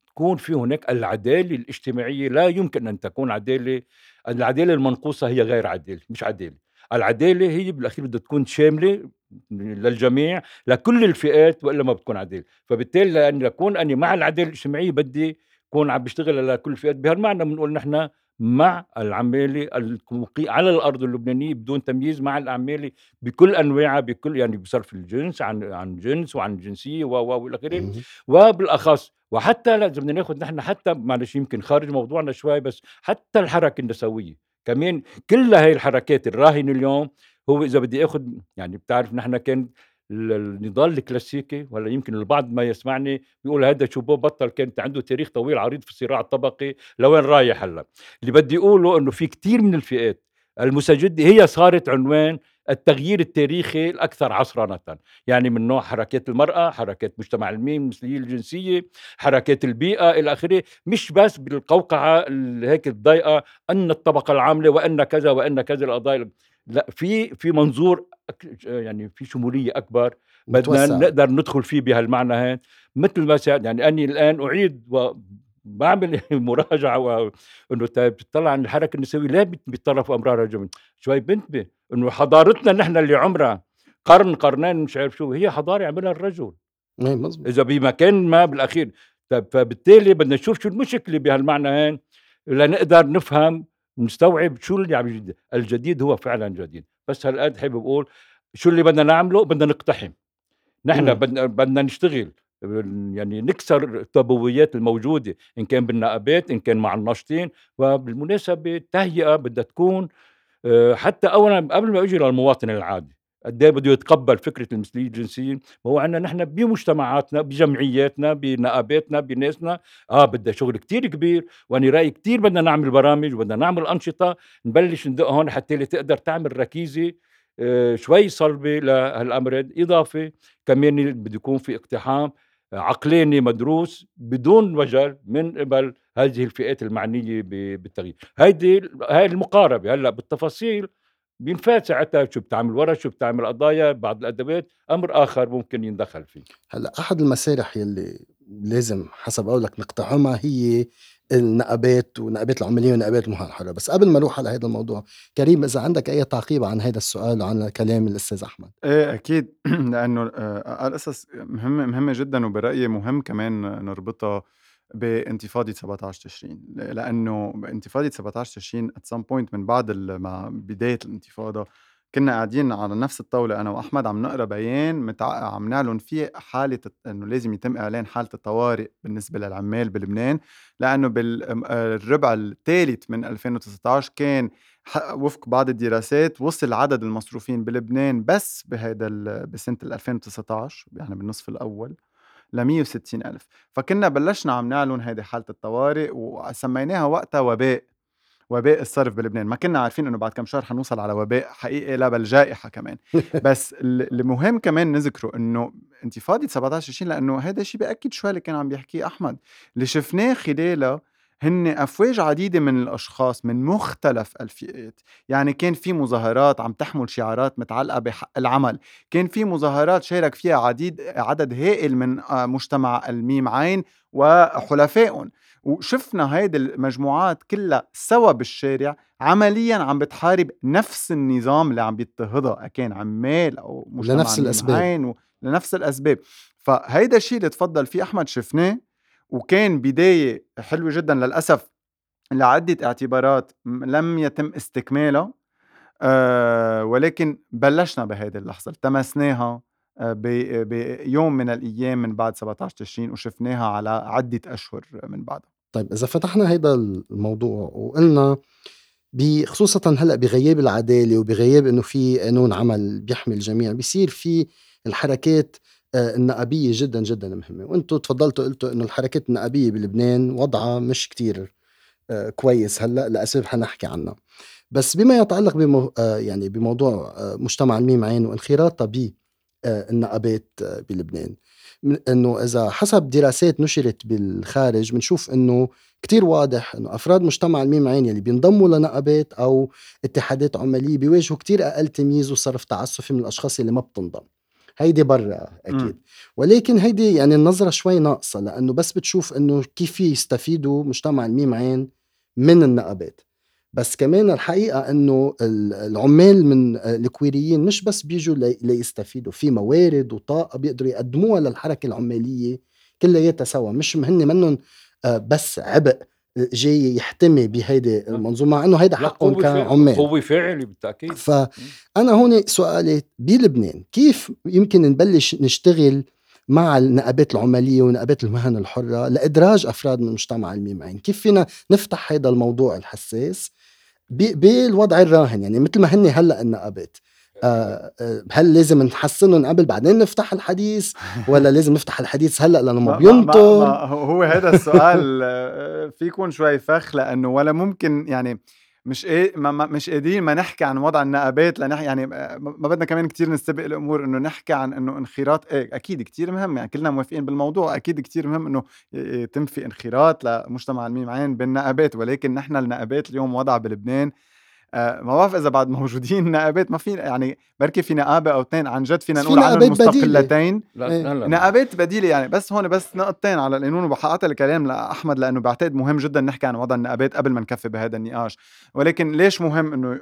تكون في هناك العدالة الاجتماعية. لا يمكن أن تكون عدالة العدالة المنقوصة هي غير عدالة مش عدالة. العدالة هي بالأخير بدها تكون شاملة للجميع لكل الفئات وإلا ما بتكون عدالة. فبالتالي لأن لكون أني مع العدالة الاجتماعية بدي كون عم بشتغل على كل الفئات. بهالمعنى بنقول نحن مع العماله المقي على الأرض اللبنانية بدون تمييز مع العماله بكل أنواعها بكل يعني بصرف الجنس عن عن جنس وعن جنسية و و والى آخره. وبالأخص وحتى إذا بدنا ناخذ نحن حتى معلش يمكن خارج موضوعنا شوي بس حتى الحركة النسوية كمان كل هاي الحركات الراهنة اليوم هو إذا بدي آخذ يعني بتعرف نحن كان النضال الكلاسيكي ولا يمكن البعض ما يسمعني بيقول هذا شوبو بطل كانت عنده تاريخ طويل عريض في الصراع الطبقي لوين رايح هلا؟ اللي بدي أقوله إنه في كتير من الفئات المستجده هي صارت عنوان التغيير التاريخي الأكثر عصرنه يعني من نوع حركات المرأة حركات مجتمع الميم المثليه الجنسية حركات البيئة إلى آخره مش بس بالقوقعة ال- هيك الضيقة أن الطبقة العاملة وأن كذا وأن كذا القضايا. لا في في منظور يعني في شمولية أكبر بدنا. نقدر ندخل فيه بهالمعنى هين مثل ما يعني أني الآن أعيد وبعمل مراجعة و- إنه طيب بتطلع عن الحركة النسوية لا بت- بيتطرف أمرار الجمل شوي بنتبه إنه حضارتنا نحن اللي عمرها قرن قرنين مش عارف شو هي حضارة عملها الرجل. مزبوط إذا بمكان ما بالأخير. طيب فبالتالي بدنا نشوف شو المشكلة بهالمعنى هين لنقدر نفهم ونستوعب شو اللي عم يجد الجديد هو فعلا جديد. بس هالقد حابب أقول شو اللي بدنا نعمله؟ بدنا نقتحم. نحن. بدنا بدنا نشتغل. يعني نكسر التابويات الموجودة. إن كان بالنقابات إن كان مع الناشطين. وبالمناسبة التهيئه بدها تكون آه، حتى اولا قبل ما أجي للمواطن العادي. قد إيه بده يتقبل فكرة المثليه الجنسيه هو عندنا نحن بمجتمعاتنا بجمعياتنا بنقاباتنا بناسنا. آه بدها شغل كتير كبير وأنا رأيي كتير بدنا نعمل برامج وبدنا نعمل أنشطة نبلش ندق هون حتى اللي تقدر تعمل ركيزة آه، شوي صلبة لهالأمر. إضافة كمان بده يكون في اقتحام عقلاني مدروس بدون وجل من قبل هذه الفئات المعنية بالتغيير هيدي هاي المقاربة هلأ بالتفاصيل بينفات ساعتها شو بتعمل ورا شو بتعمل قضايا بعض الأدوات أمر آخر ممكن يندخل فيه. هلأ أحد المسارح يلي لازم حسب قولك نقتحمها هي النقابات ونقابات العماليه ونقابات المهن الحره بس قبل ما نروح على هذا الموضوع كريم إذا عندك أي تعقيب عن هذا السؤال وعن كلام الأستاذ أحمد؟ إيه أكيد. لأنه آه، القصص مهمة مهمة جدا وبرأيي مهم كمان نربطها بانتفاضة 17 تشرين لأنه انتفاضه 17 تشرين at some point من بعد مع بداية الانتفاضة كنا قاعدين على نفس الطاولة أنا وأحمد عم نقرأ بيان متع... عم نعلن فيه حالة إنه لازم يتم إعلان حالة الطوارئ بالنسبة للعمال بلبنان لأنه بالربع الثالث من 2019 كان وفق بعض الدراسات وصل عدد المصروفين بلبنان بس بهيدا بسنة 2019 يعني بالنصف الأول. ل 160 ألف. فكنا بلشنا عم نعلن هيدي حالة الطوارئ وسميناها وقتها وباء وباء الصرف بلبنان. ما كنا عارفين إنه بعد كم شهر حنوصل على وباء حقيقي لا بل جائحة كمان. بس المهم كمان نذكره إنه انتفاضه 17 تشرين لأنه هذا الشيء بأكد شوي اللي كان عم بيحكيه أحمد. اللي شفناه خلالها هن أفواج عديدة من الأشخاص من مختلف الفئات يعني كان في مظاهرات عم تحمل شعارات متعلقة بحق العمل. كان في مظاهرات شارك فيها عديد عدد هائل من آه، مجتمع الميم عين وحلفائهم. وشفنا هيدي المجموعات كلها سوا بالشارع عمليا عم بتحارب نفس النظام اللي عم بيضطهدها كان عمال أو مجتمع لنفس الأسباب. لنفس الأسباب. فهيدا الشيء اللي تفضل فيه أحمد شفناه؟ وكان بداية حلوة جدا للأسف لعدة اعتبارات لم يتم استكمالها أه ولكن بلشنا بهيدي اللحظة التمسناها آه، بيوم من الأيام من بعد 17 تشرين وشفناها على عدة أشهر من بعدها. طيب إذا فتحنا هيدا الموضوع وقلنا خصوصا هلأ بغياب العدالة وبغياب إنه في قانون عمل بيحمي الجميع بيصير في الحركات النقابية جدا جدا مهمة. وأنتم تفضلتوا قلتوا إنه الحركات النقابية بلبنان وضعها مش كتير آه، كويس هلأ لاسباب حنحكي عنها. بس بما يتعلق بمو يعني بموضوع مجتمع الميم عين وانخراطها النقابات بلبنان. إنه إذا حسب دراسات نشرت بالخارج بنشوف إنه كتير واضح إنه أفراد مجتمع الميم عين يلي بينضموا لنقابات أو اتحادات عماليه بيواجهوا كتير أقل تمييز وصرف تعسفي من الأشخاص اللي ما بتنضم. هيدي برا أكيد. م. ولكن هيدي يعني النظرة شوي ناقصة لأنه بس بتشوف إنه كيف يستفيدوا مجتمع الميم عين من النقابات. بس كمان الحقيقة أنه العمال من الكويريين مش بس بيجوا ليستفيدوا في موارد وطاقة بيقدروا يقدموها للحركة العمالية كلياتها سوا. مش هن منهم آه، بس عبء. جاي يحتمي بهيدي المنظومة مع إنه هيدا حقهم كعمال قوه فاعله بالتأكيد. فانا هون سؤالي بلبنان كيف يمكن نبلش نشتغل مع النقابات العمالية ونقابات المهن الحرة لإدراج أفراد من المجتمع الميمعين كيف فينا نفتح هذا الموضوع الحساس بالوضع الراهن؟ يعني مثل ما هن هلأ النقابات. هل لازم نحسنهم قبل بعدين نفتح الحديث ولا لازم نفتح الحديث هلأ لأنه ما بينطر هو هذا السؤال آه، في يكون شوي فخ لأنه ولا ممكن يعني مش إيه ما مش قادرين ما نحكي عن وضع النقابات لنح يعني ما بدنا كمان كتير نستبق الأمور إنه نحكي عن إنه انخراط. إيه أكيد كتير مهم يعني كلنا موافقين بالموضوع. أكيد كتير مهم إنه يتم في انخراط لمجتمع الميم عين بالنقابات ولكن نحن النقابات اليوم وضع بلبنان آه، ما بعرف إذا بعد موجودين نقابات ما في يعني بركي في نقابة أو اثنين عن جد فينا نقول عنهم مستقلتين. لا نقابات بديلة يعني بس هون بس نقطتين على القانون وبحققت الكلام لأحمد لأنه بعتقد مهم جدا نحكي عن وضع النقابات قبل ما نكفي بهذا النقاش. ولكن ليش مهم إنه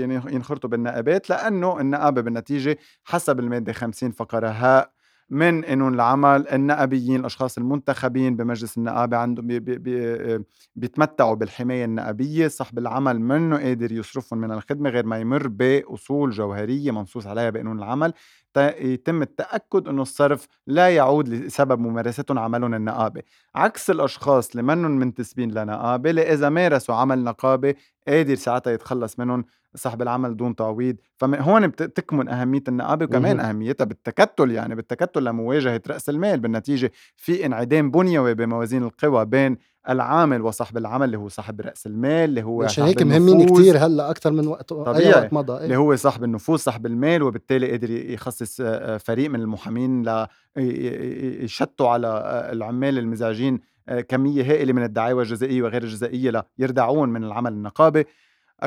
يعني ينخرطوا بالنقابات؟ لأنه النقابة بالنتيجة حسب المادة 50 فقره هاء من قانون العمل النقابيين الأشخاص المنتخبين بمجلس النقابة عندهم بي بي بي بيتمتعوا بالحماية النقابيه صاحب العمل منه قادر يصرفهم من الخدمة غير ما يمر بأصول جوهرية منصوص عليها بقانون العمل. يتم التأكد أنه الصرف لا يعود لسبب ممارستهم عملهم النقابة. عكس الأشخاص اللي منهم منتسبين لنقابة اللي إذا مارسوا عمل نقابة قادر ساعتها يتخلص منهم صاحب العمل دون تعويض فهون بتكمن أهمية النقابة وكمان. أهميتها بالتكتل يعني بالتكتل لمواجهة رأس المال بالنتيجة في انعدام بنيوي بموازين القوى بين العامل وصاحب العمل اللي هو صاحب رأس المال اللي هو عشان هيك مهمين. كتير هلأ أكثر من وقت أي طبيعي. وقت مضى اللي إيه. هو صاحب النفوذ صاحب المال وبالتالي قدر يخصص فريق من المحامين ل يشتوا على العمال المزعجين كمية هائلة من الدعاوى الجزائية وغير الجزائية ليردعون من العمل النقابي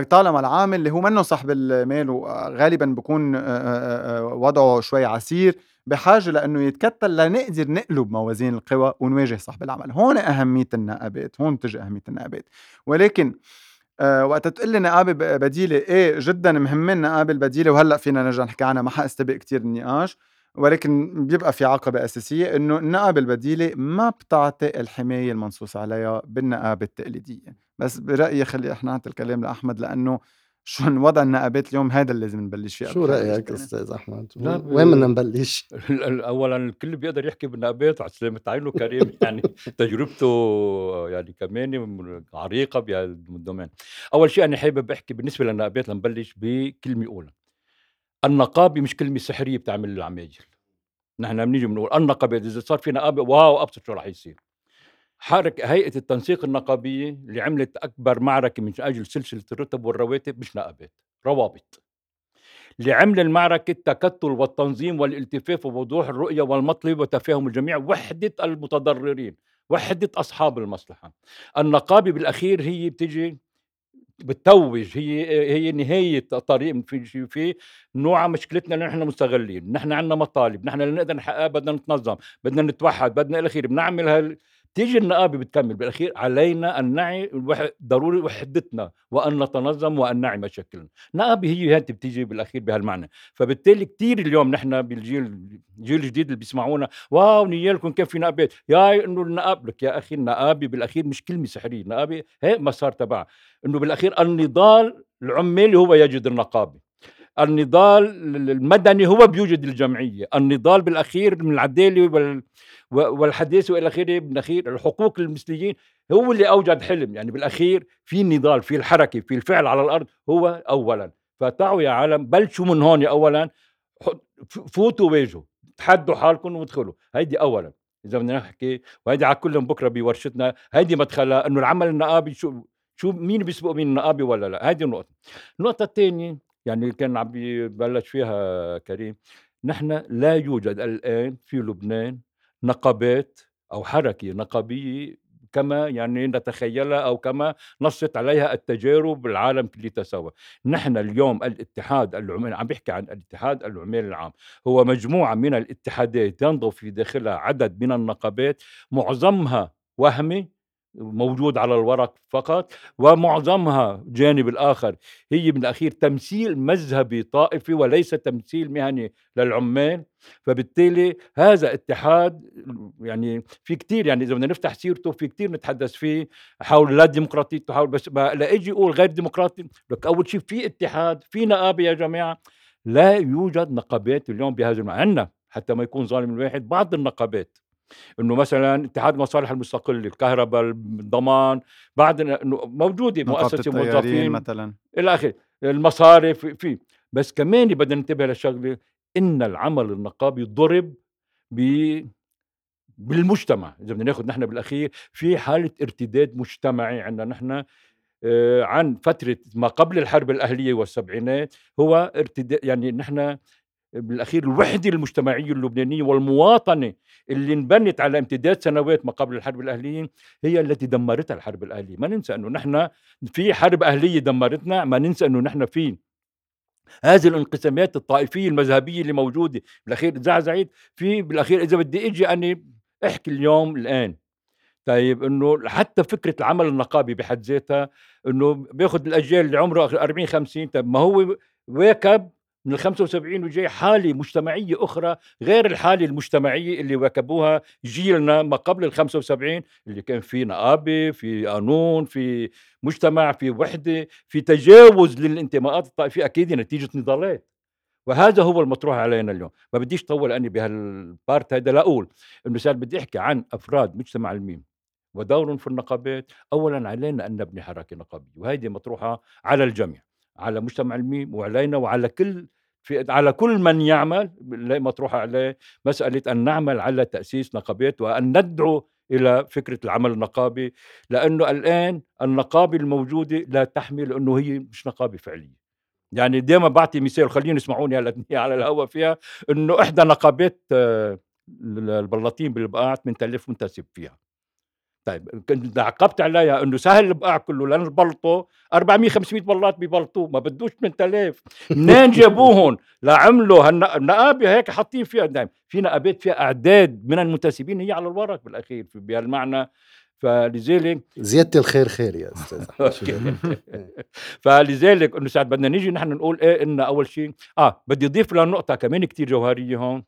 طالما العامل اللي هو منه صاحب المال وغالبا بكون وضعه شوي عسير بحاجة لأنه يتكتل لنقدر نقلب موازين القوى ونواجه صاحب العمل. هون أهمية النقابات هون بتجي أهمية النقابات. ولكن وقت تقول لي نقابة بديلة إيه جدا مهمين النقابه البديلة وهلأ فينا نرجع نحكي عنها ما حاستبق كثير النقاش. ولكن بيبقى في عقبة أساسية إنه النقابة البديلة ما بتعطي الحماية المنصوص عليها بالنقابة التقليدية. بس برأيي خلي إحنا نعطي الكلام لأحمد لأنه شو وضع النقابات اليوم هذا اللي لازم نبلش فيه شو رأيك أستاذ أحمد؟ وين بدنا نبلش؟ اولا الكل بيقدر يحكي بالنقابات على سلامة عينه كريم. يعني تجربته يعني كمان عريقة بهالدومين أول شيء أنا حابب أحكي بالنسبة للنقابات لنبلش بكلمة أولى. النقابة مش كلمة سحرية بتعمل العمايل. نحن بنيجي بنقول النقابات إذا صار في نقابه واو أبسط شو رح يصير. حركة هيئة التنسيق النقابية اللي عملت أكبر معركة من أجل سلسلة الرتب والرواتب مش نقابات روابط. اللي عمل المعركة التكتل والتنظيم والالتفاف ووضوح الرؤية والمطلب وتفاهم الجميع وحدة المتضررين وحدة أصحاب المصلحة. النقابة بالأخير هي بتجي بتتوج هي هي نهاية طريق في في نوع مشكلتنا اللي نحن مستغلين. نحن عندنا مطالب نحن لنقدر نحققها بدنا نتنظم بدنا نتوحد بدنا إلى آخره. بنعمل هال تيجي النقابة بتكمل بالأخير علينا أن نعي ضروري وحدتنا وأن نتنظم وأن نعي مشاكلنا. النقابه هي هاتي بتيجي بالأخير بهالمعنى. فبالتالي كثير اليوم نحن بالجيل الجيل الجديد اللي بيسمعونا واو نيالكم كيف في نقابات يا إنه النقاب لك يا أخي النقابة بالأخير مش كلمة سحرية النقابة هي مسار تبعها. إنه بالأخير النضال العمالي هو يجد النقابة. النضال المدني هو بيوجد الجمعيه النضال بالأخير من العداله وال والحديث وإلى آخره بالاخير الحقوق المثليين هو اللي أوجد حلم. يعني بالأخير في نضال في الحركة في الفعل على الأرض هو اولا. فتعوا يا عالم بلشوا من هون اولا. فوتوا واجهوا تحدوا حالكم وادخلوا. هيدي اولا. إذا بدنا نحكي وهيدي على كلهم بكرة بورشتنا. هيدي مدخلها إنه العمل النقابي شو شو مين بيسبق مين النقابي ولا لا. هيدي النقطه النقطة الثانية يعني اللي كان عم ببلش فيها كريم. نحن لا يوجد الآن في لبنان نقابات أو حركة نقابية كما يعني نتخيلها أو كما نصت عليها التجارب بالعالم كله سوا. نحن اليوم الاتحاد العمال عم بحكي عن الاتحاد العمال العام. هو مجموعة من الاتحادات ينضم في داخلها عدد من النقابات معظمها وهمي موجود على الورق فقط ومعظمها جانب الآخر. هي بالأخير تمثيل مذهبي طائفي وليس تمثيل مهني للعمال. فبالتالي هذا اتحاد يعني في كتير يعني إذا بدنا نفتح سيرته في كتير نتحدث فيه حول لا ديمقراطية تحاول بس لا أجي أقول غير ديمقراطي. لك أول شيء في اتحاد في نقابة يا جماعة. لا يوجد نقابات اليوم بهذا المعنى حتى ما يكون ظالم الواحد بعض النقابات. إنه مثلا اتحاد المصالح المستقله الكهرباء الضمان بعد إنه موجودة مؤسسة موظفين مثلا. إلى آخره. المصارف في بس كمان بدنا ننتبه لشغلة إن العمل النقابي ضرب ب بالمجتمع. إذا بدنا ناخذ نحن بالأخير في حالة ارتداد مجتمعي عندنا نحن آه، عن فترة ما قبل الحرب الأهلية والسبعينات هو ارتداد يعني نحن بالأخير الوحده المجتمعيه اللبنانيه والمواطنه اللي انبنت على امتداد سنوات ما قبل الحرب الاهليه هي التي دمرتها الحرب الأهلية، ما ننسى أنه نحن في حرب أهلية دمرتنا، ما ننسى أنه نحن في هذه الانقسامات الطائفية المذهبية اللي موجودة، بالأخير زعزعت في بالأخير إذا بدي إجي أني أحكي اليوم الآن. طيب إنه حتى فكرة العمل النقابي بحد ذاتها إنه بياخذ الأجيال اللي عمره 40 50 طيب ما هو واكب من ال 75 وجاي حالة مجتمعية أخرى غير الحالة المجتمعية اللي واكبوها جيلنا ما قبل ال 75 اللي كان في نقابة، في قانون، في مجتمع، في وحدة، في تجاوز للانتماءات الطائفية. أكيد نتيجة نضالات. وهذا هو المطروح علينا اليوم، ما بديش طول أني بهالبارت هذا لاقول صار بدي أحكي عن أفراد مجتمع الميم. ودورهم في النقابات، اولا علينا أن نبني حركه نقابيه وهذه مطروحة على الجميع. على مجتمع الميم وعلينا وعلى كل في على كل من يعمل مطروحة عليه مسألة أن نعمل على تأسيس نقابات وأن ندعو إلى فكرة العمل النقابي لأنه الآن النقابة الموجودة لا تحمل أنه هي مش نقابة فعلية. يعني دائما بعطي مثال خليني يسمعوني هلا على الهواء فيها أنه إحدى نقابات آه، البلاطين بالبقاع 8000 منتسب فيها. طيب كنت عقبت عليها إنه سهل البقاع كله لأن البلطو 400 500 بلاط ببلطو ما بدوش 8000 منين جابوهم لعملوا هالنقابه هيك حاطين فيها دايم في نقابات فيها أعداد من المنتسبين هي على الورق بالأخير بهالمعنى. فلذلك زيادة الخير خير يا أستاذ فلذلك إنه ساعات بدنا نيجي نحن نقول إيه إن أول شيء آه بدي أضيف لنقطة كمان كتير جوهرية هون.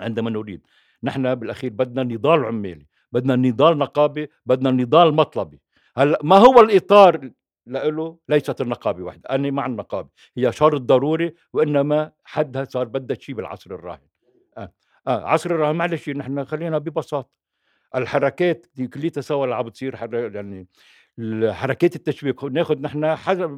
عندما نريد نحن بالأخير بدنا نضال عمالي. بدنا نضال نقابي بدنا نضال مطلبي هلأ ما هو الإطار له ليست النقابة وحده أنا مع النقابة. هي شرط ضروري وإنما حدها صار بدها شيء بالعصر الراهن. آه. آه عصر الراهن معلش نحن خلينا ببساطة. الحركات كليتها سوا اللي عم بتصير يعني حركات التشويق ناخذ نحن حسب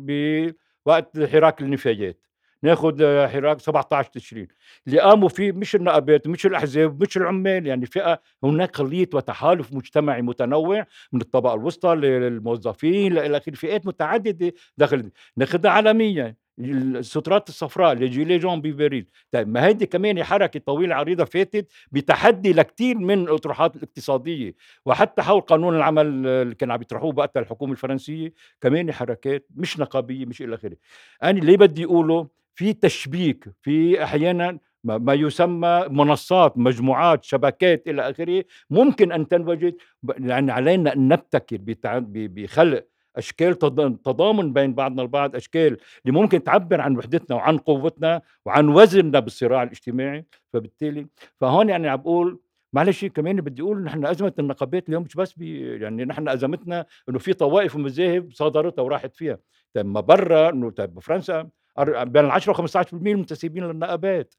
بوقت حراك النفايات. ناخذ حراك 17 تشرين. اللي قاموا فيه مش النقابات مش الأحزاب مش العمال يعني فئة هناك خليط وتحالف مجتمعي متنوع من الطبقة الوسطى للموظفين إلى آخره فئات متعددة داخل ناخذها عالميا. السترات الصفراء لجيلي جون بيفريل طيب ما هيدي كمان حركة طويلة عريضة فاتت بتحدي لكثير من الأطروحات الاقتصادية. وحتى حول قانون العمل اللي كانوا عم يطرحوه وقتها الحكومة الفرنسية كمان حركات مش نقابية مش إلى آخره. أنا اللي بدي أقوله؟ في تشبيك في أحيانا ما يسمى منصات مجموعات شبكات إلى آخره ممكن أن تنوجد يعني علينا أن نبتكر بخلق أشكال تضامن بين بعضنا البعض أشكال اللي ممكن تعبر عن وحدتنا وعن قوتنا وعن وزننا بالصراع الاجتماعي. فبالتالي فهون يعني عم بقول معلش كمان بدي أقول نحن أزمة النقابات اليوم مش بس بي يعني نحن أزمتنا إنه في طوائف ومذاهب صادرتها وراحت فيها. طيب ما برا إنه طيب بفرنسا بين ال 10 و 15% المنتسبين للنقابات.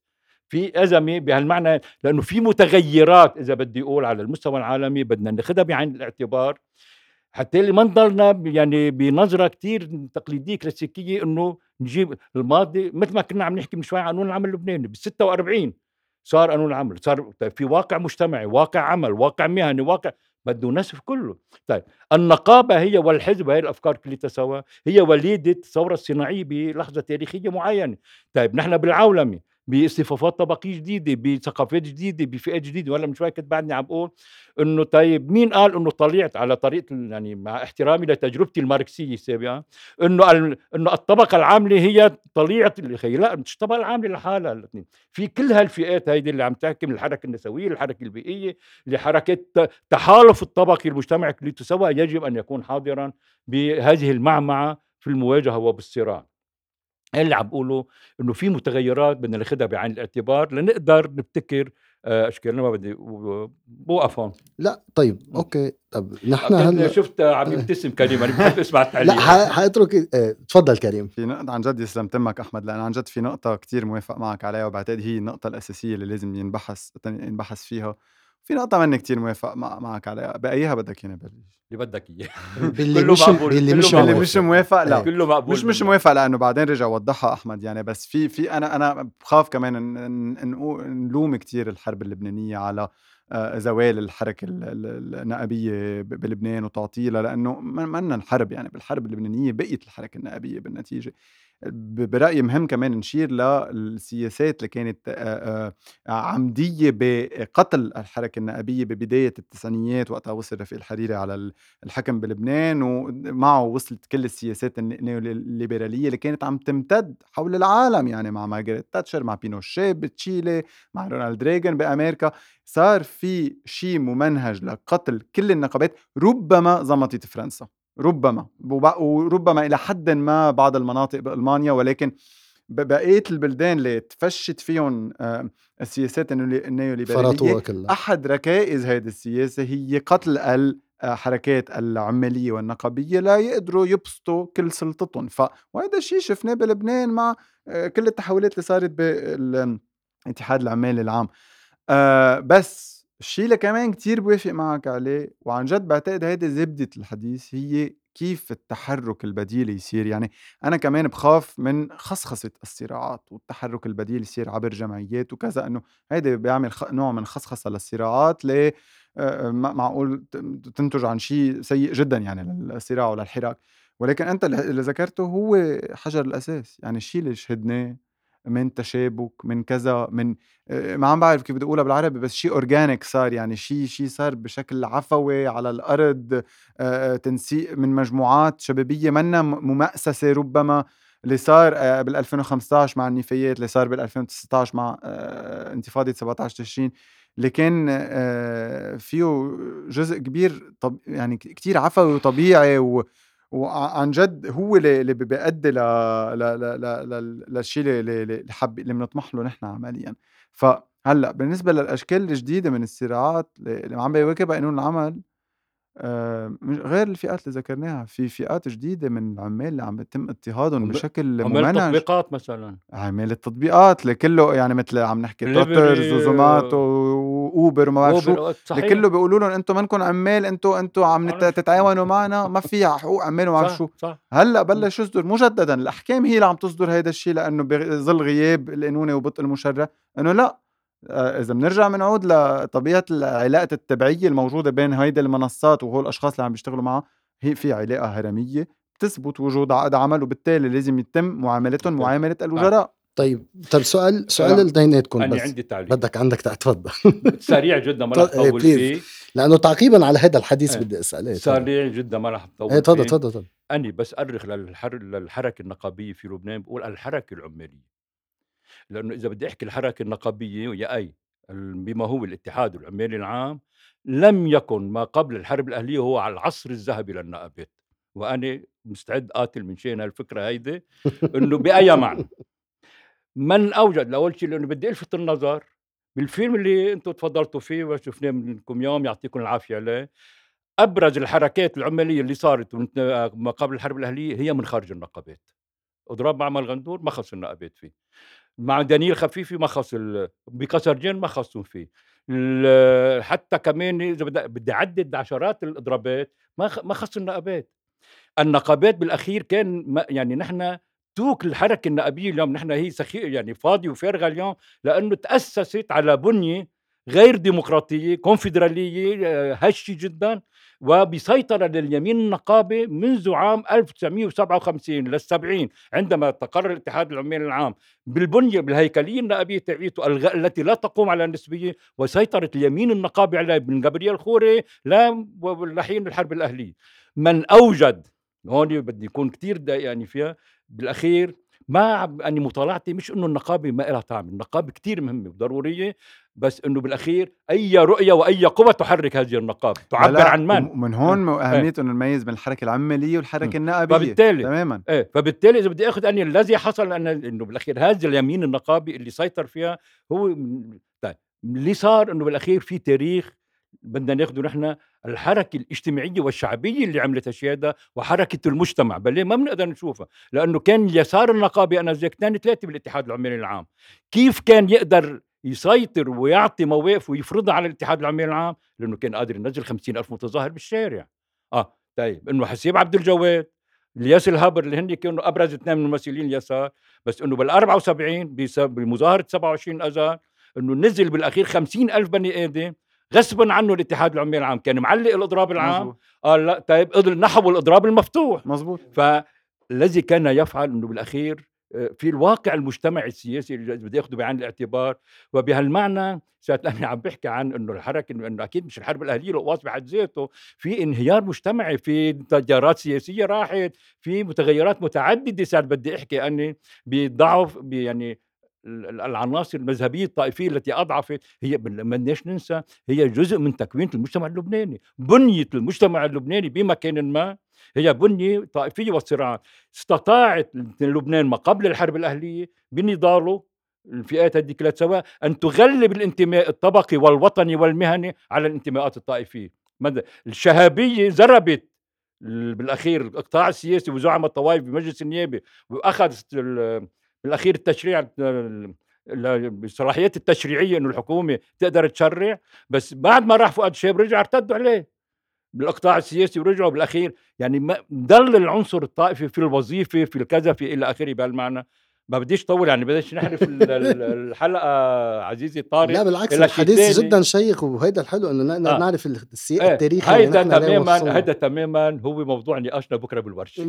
في أزمة بهالمعنى لأنه في متغيرات إذا بدي أقول على المستوى العالمي بدنا ناخذها بعين الاعتبار. حتى اللي ما نضلنا يعني بنظرة كتير تقليدية كلاسيكية إنه نجيب الماضي مثل ما كنا عم نحكي من شوي عن قانون العمل اللبناني بال 46 صار قانون العمل صار في واقع مجتمعي واقع عمل واقع مهني واقع بده نسف كله. طيب النقابة هي والحزب هي الأفكار كلها سوا هي وليدة الثوره الصناعيه بلحظة تاريخية معينة. طيب نحن بالعولمة باصطفافات طبقية جديدة بثقافات جديدة بفئات جديدة ولا من شوي كنت بعدني عم بقول إنه طيب مين قال إنه طلعت على طريقة يعني مع احترامي لتجربتي الماركسية السابقة إنه إنه الطبقة العاملة هي طليعه الخي لا مش الطبقة العاملة لحالها في كل هالفئات هيدي اللي عم تحكي من الحركة النسوية الحركة البيئية لحركه تحالف الطبقي المجتمعي كليته يجب أن يكون حاضرا بهذه المعمعة في المواجهة وبالصراع. اللي عم بقوله إنه في متغيرات بدنا ناخذها بعين الاعتبار لنقدر نبتكر آه، اشكالنا ما بدي بوقف هون. لا طيب أوكي. طب نحن هلأ شفت عم يبتسم كريم أنا بحب أسمع التعليق. لا حاترك آه تفضل كريم. في نقطة عن جد يسلم تمك أحمد لأن عن جد في نقطة كتير موافق معك عليها وبعتقد هي النقطة الأساسية اللي لازم ينبحث ينبحث فيها. في نقطة مني كتير موافق معك عليها. بأيها بدك ياني بلش؟ اللي بدك إياه. باللي مش باللي مش اللي مش موافق لا. كله مقبول مش مش موافق لأنه بعدين رجع وضحها أحمد يعني. بس في في أنا أنا بخاف كمان نلوم كتير الحرب اللبنانية على آه، زوال الحركة النقابيه بلبنان وتعطيلها لأنه منا الحرب يعني. بالحرب اللبنانية بقيت الحركة النقابيه بالنتيجة. برأيي مهم كمان نشير للسياسات اللي كانت عمدية بقتل الحركة النقابية ببداية التسعينيات وقتها وصل رفيق الحريري على الحكم بلبنان ومعه وصلت كل السياسات النيوليبرالية اللي كانت عم تمتد حول العالم يعني مع مارغريت تاتشر مع بينوشي بتشيلي مع رونالد ريغن بأمريكا. صار في شيء ممنهج لقتل كل النقابات ربما زمطت فرنسا. ربما وربما إلى حد ما بعض المناطق بألمانيا ولكن بقية البلدان اللي تفشت فيهم آه، السياسات النيوليبرالية أحد ركائز هذه السياسة هي قتل الحركات العمالية والنقابية لا يقدروا يبسطوا كل سلطتهم. ف وهذا الشيء شفناه بلبنان مع آه، كل التحولات اللي صارت بالاتحاد العمالي العام. آه، بس الشيء اللي كمان كتير بوافق معك عليه وعن جد بعتقد هيدي زبدة الحديث هي كيف التحرك البديل يصير يعني أنا كمان بخاف من خصخصة الصراعات والتحرك البديل يصير عبر جمعيات وكذا إنه هيدا بيعمل نوع من خصخصة للصراعات ليه معقول تنتج عن شيء سيء جدا يعني للصراع وللحراك. ولكن أنت اللي ذكرته هو حجر الأساس يعني الشيء اللي شهدناه من تشابك من كذا من ما عم بعرف كيف بدي أقولها بالعربي بس شيء اورجانيك صار يعني شيء شيء صار بشكل عفوي على الأرض تنسيق من مجموعات شبابية منا ممأسسة ربما اللي صار بال 2015 مع النفايات اللي صار بال 2019 مع انتفاضة 17 تشرين. اللي كان فيه جزء كبير طب يعني كتير عفوي وطبيعي و وعن جد هو اللي ل للشيء اللي حب اللي بنطمح له نحن عمليا. فهلأ بالنسبة للأشكال الجديدة من الصراعات اللي عم بيواكبها قانون العمل غير الفئات اللي ذكرناها في فئات جديدة من العمال اللي عم بيتم اضطهادهم بشكل عمال ممنهج التطبيقات مثلا. عمال التطبيقات اللي كله يعني مثل عم نحكي Toters و Zomato و Uber وما بعرف شو. اللي كله بيقولوا لهم أنتم منكم عمال أنتم أنتم عم تتعاونوا معنا ما في حقوق عمال وما بعرف شو. هلأ بلش يصدر مجددا. الأحكام هي اللي عم تصدر هيدا الشيء لأنه بظل غياب القانوني وبطء المشرع. إنه لا آه، إذا بنرجع بنعود لطبيعة علاقة التبعية الموجودة بين هيدي المنصات وهول الأشخاص اللي عم بيشتغلوا معها هي في علاقة هرمية بتثبت وجود عقد عمل وبالتالي لازم يتم معاملتهم معاملة الوزراء طيب. طيب سؤال سؤال لديناتكم أنا بس. عندي تعليق. بدك عندك تفضل. سريع جدا ما رح طيب، اطول please. فيه. لأنه تعقيبا على هذا الحديث إيه. بدي أسأل. إيه، تفضل. سريع جدا ما رح اطول إيه تفضل فيه. تفضل تفضل. أني بس أرخ للحر... للحركة النقابية في لبنان بقول الحركة العمالية. لأنه إذا بدي أحكي الحركة النقابية ويا أي ال- بما هو الاتحاد العمالي العام لم يكن ما قبل الحرب الأهلية هو على العصر الذهبي للنقابات. وأنا مستعد قاتل من شأن هالفكرة هيدي إنه بأي معنى. من أوجد لأول شيء لأنه بدي ألفت النظر بالفيلم اللي أنتم تفضلتوا فيه وشفناه منكم يوم يعطيكم العافية عليه. أبرز الحركات العمالية اللي صارت ما قبل الحرب الأهلية هي من خارج النقابات. اضراب معمل غندور ما خص النقابات فيه. مع دانيال خفيفي ما خص بقصرجين ما خصهم فيه. حتى كمان إذا بدي أعدد عشرات الإضرابات ما ما خص النقابات. النقابات بالأخير كان يعني نحن توك الحركة النقابية اليوم نحن هي سخي يعني فاضيه وفارغة اليوم لأنه تأسست على بنية غير ديمقراطية كونفدرالية آه، هشه جدا. وبسيطرة لليمين النقابي منذ عام 1957 للسبعين عندما تقرر الاتحاد العمالي العام بالبنية بالهيكلية النقابيه تبعيته التي لا تقوم على النسبيه وسيطرة اليمين النقابي على من جبريل خوري لا لحين الحرب الأهلية. من أوجد هون بدي يكون كتير يعني فيها بالأخير ما عم- أني مطالعتي مش إنه النقابه ما لها طعم، النقابه كتير مهمة وضرورية. بس إنه بالأخير أي رؤية وأي قوة تحرك هذه النقابه، تعبر لا، عن من؟ ومن هون اهميه إنه نميز بين الحركة العماليه والحركة النقابية. فبالتالي- تماما. إيه فبالتالي إذا بدي آخذ أني الذي حصل أن إنه بالأخير هذا اليمين النقابي اللي سيطر فيها هو من- طيب اللي صار إنه بالأخير في تاريخ بدنا ناخده نحن الحركة الاجتماعية والشعبية اللي عملت هالشيء هذا وحركة المجتمع. بل ما بنقدر نشوفها. لأنه كان اليسار النقابي أنا زي اثنين ثلاثة بالاتحاد العمالي العام. كيف كان يقدر يسيطر ويعطي مواقف ويفرضها على الاتحاد العمالي العام لأنه كان قادر ينزل خمسين ألف متظاهر بالشارع. آه طيب إنه حسيب عبد الجواد الياس الهابر اللي هن كانوا أبرز اثنين من ممثلين اليسار بس إنه بال 74 بس- بمظاهرة 27 أذار إنه نزل بالأخير 50 ألف بني آدم غصبا عنه الاتحاد العمالي العام. كان معلق الإضراب العام. مزبوط قال لا طيب نحو الإضراب المفتوح. مزبوط فالذي كان يفعل إنه بالأخير آه، في الواقع المجتمعي السياسي اللي بدي ياخذه بعين الاعتبار وبهالمعنى ساعة أنا عم بحكي عن إنه الحركة إنه أكيد مش الحرب الأهلية القواص بحد ذاته في انهيار مجتمعي في تيارات سياسية راحت في متغيرات متعددة صار بدي أحكي أني بضعف يعني ال- ال- العناصر المذهبية الطائفية التي أضعفت هي بدناش ننسى هي جزء من تكوين المجتمع اللبناني بنيه المجتمع اللبناني بمكان ما هي بنيه طائفية والصراعات استطاعت لبنان ما قبل الحرب الأهلية بنضاله الفئات هذيك سواء أن تغلب الانتماء الطبقي والوطني والمهني على الانتماءات الطائفية. ماذا- الشهابية زربت ال- بالأخير القطاع السياسي وزعم الطوائف بمجلس النيابه وأخذت ال- بالأخير التشريع ال- ال- بالصلاحيات التشريعية إنه الحكومة تقدر تشرع بس بعد ما راح فؤاد شاب رجع ارتدوا عليه. بالإقطاع السياسي ورجعوا بالأخير. يعني ضل العنصر الطائفي في الوظيفة في الكذا في إلى آخره. بهالمعنى ما بديش طول يعني بديش نحرف ال- ال- الحلقة عزيزي طارق لا بالعكس الحديث تاني. جدا شيق وهيدا الحلو إنه نقدر آه. نعرف السياق إيه، التاريخي هيدا تماما. هيدا تماما هو موضوع نقاشنا بكرة بالورشة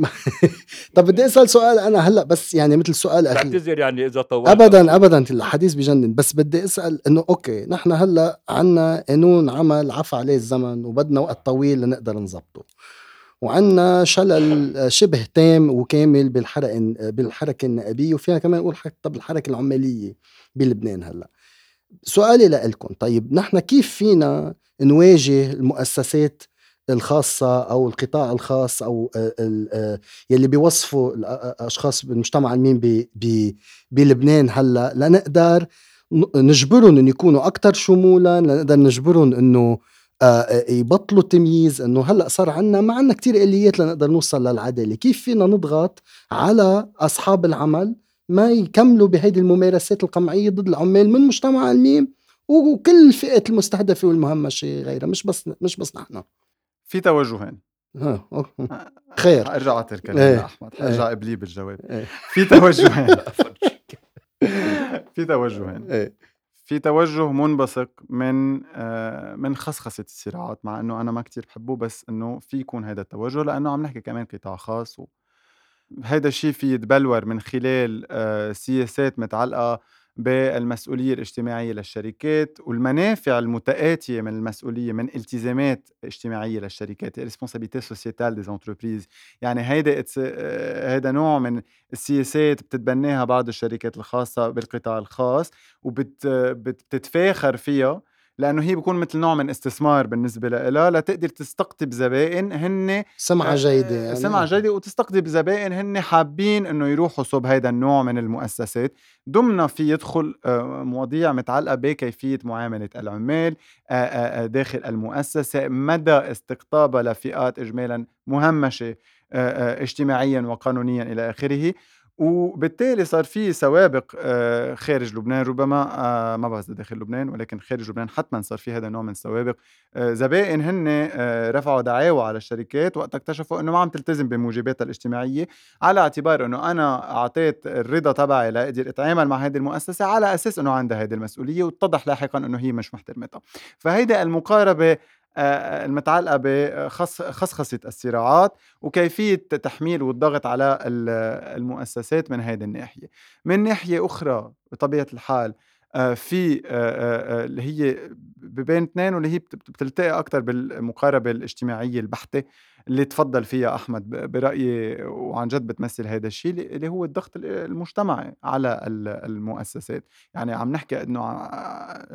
طب بدي أسأل سؤال أنا هلأ بس يعني مثل سؤال أخير بعتذر يعني إذا طولت ابدا ابدا الحديث بجنن بس بدي أسأل إنه أوكي نحن هلأ عنا قانون عمل عفى عليه الزمن وبدنا وقت طويل لنقدر نظبطه وعنا شلل شبه تام وكامل بالحركه بالحركة النائبيه وفيها كمان نقول حتى بالحركه العمالية بلبنان هلأ. سؤالي لكم طيب نحن كيف فينا نواجه المؤسسات الخاصة أو القطاع الخاص أو آه، آه، يلي بيوصفوا الأشخاص بالمجتمع المين بلبنان هلأ لنقدر نجبرهم إنه يكونوا أكثر شمولا لنقدر نجبرهم إنه آه، آه، يبطلوا التمييز إنه هلأ صار عنا ما عنا كتير آليات لنقدر نوصل للعداله كيف فينا نضغط على أصحاب العمل ما يكملوا بهيدي الممارسات القمعية ضد العمال من مجتمع الميم وكل الفئات المستهدفة والمهمشة غيرها مش بس مش بس نحن. في توجهين. خير. حارجع اعطي الكلام إيه. لأحمد. حارجع قبليه بالجواب. إيه. في توجهين. في توجهين. إيه. في توجه منبثق من آه، من خصخصة الصراعات مع إنه أنا ما كتير بحبه بس إنه في يكون هذا التوجه لأنه عم نحكي كمان قطاع خاص و هيدا الشيء في يتبلور من خلال آه، سياسات متعلقة بالمسؤولية الاجتماعية للشركات والمنافع المتآتية من المسؤولية من التزامات اجتماعية للشركات responsabilité sociétale des entreprises. يعني هيدا آه، هيدا نوع من السياسات بتتبناها بعض الشركات الخاصة بالقطاع الخاص وبتتفاخر فيها لأنه هي بيكون مثل نوع من استثمار بالنسبة لها لتقدر تستقطب زبائن هن سمعة جيدة يعني. سمعة جيدة وتستقطب زبائن هن حابين إنه يروحوا صوب هيدا النوع من المؤسسات. ضمنها في يدخل آه، مواضيع متعلقة بكيفية معاملة العمال آه، آه، آه، داخل المؤسسة مدى استقطابها لفئات آه، آه، اجتماعيا وقانونيا إلى آخره. وبالتالي صار في سوابق آه، خارج لبنان. ربما آه، ما بعرف داخل لبنان ولكن خارج لبنان حتما صار في هذا النوع من السوابق. آه، زبائن هن رفعوا دعاوى على الشركات وقت اكتشفوا إنه ما عم تلتزم بموجباتها الاجتماعية على اعتبار إنه أنا أعطيت الرضا تبعي لاقدر إتعامل مع هذه المؤسسة على أساس إنه عندها هذه المسؤولية واتضح لاحقا إنه هي مش محترمتها. فهيدا المقاربة المتعلقة بخصخصه الصراعات وكيفية تحميل والضغط على ال- المؤسسات من هذه الناحية. من ناحية أخرى بطبيعة الحال آه، في آه، آه، آه، اللي هي بين اثنين واللي هي بت- بت- بتلتقي أكثر بالمقاربة الاجتماعية البحتة. اللي تفضل فيها أحمد برأيي وعن جد بتمثل هذا الشيء اللي هو الضغط ال- المجتمعي على ال- المؤسسات. يعني عم نحكي إنه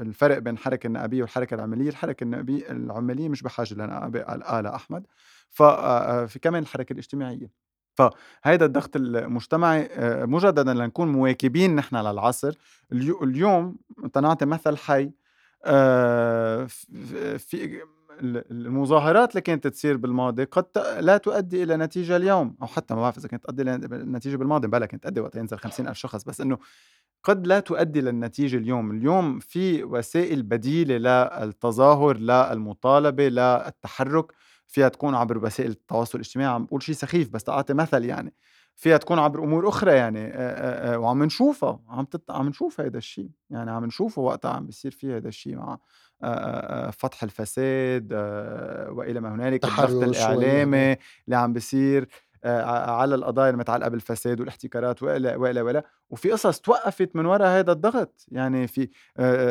الفرق بين الحركه النائبية والحركة العماليه الحركة النائبية العماليه مش بحاجة لنائبة قال أحمد. ففي كمان الحركة الاجتماعية. فهيدا الضغط المجتمعي آه، مجددا لنكون مواكبين نحن للعصر. اليو- اليوم تنعطي مثل حي آه، في المظاهرات اللي كانت تصير بالماضي قد لا تؤدي إلى نتيجة اليوم أو حتى ما بعرف إذا كانت تؤدي لنتيجه بالماضي بلا كانت تؤدي وقت ينزل خمسين ألف شخص بس إنه قد لا تؤدي للنتيجة اليوم. اليوم في وسائل بديلة للتظاهر للمطالبة للتحرك فيها تكون عبر وسائل التواصل الاجتماعي. عم بقول شيء سخيف بس تعطي مثل يعني. فيها تكون عبر أمور أخرى يعني وعم نشوفها عم تت... عم نشوف هذا الشيء. يعني عم نشوفه وقتها عم بيصير في هذا الشيء مع فتح الفساد وإلى ما هنالك الضغط. الإعلامي اللي عم بيصير على القضايا المتعلقه بالفساد والاحتكارات وإلى وإلى وإلى. وفي قصص توقفت من وراء هذا الضغط. يعني في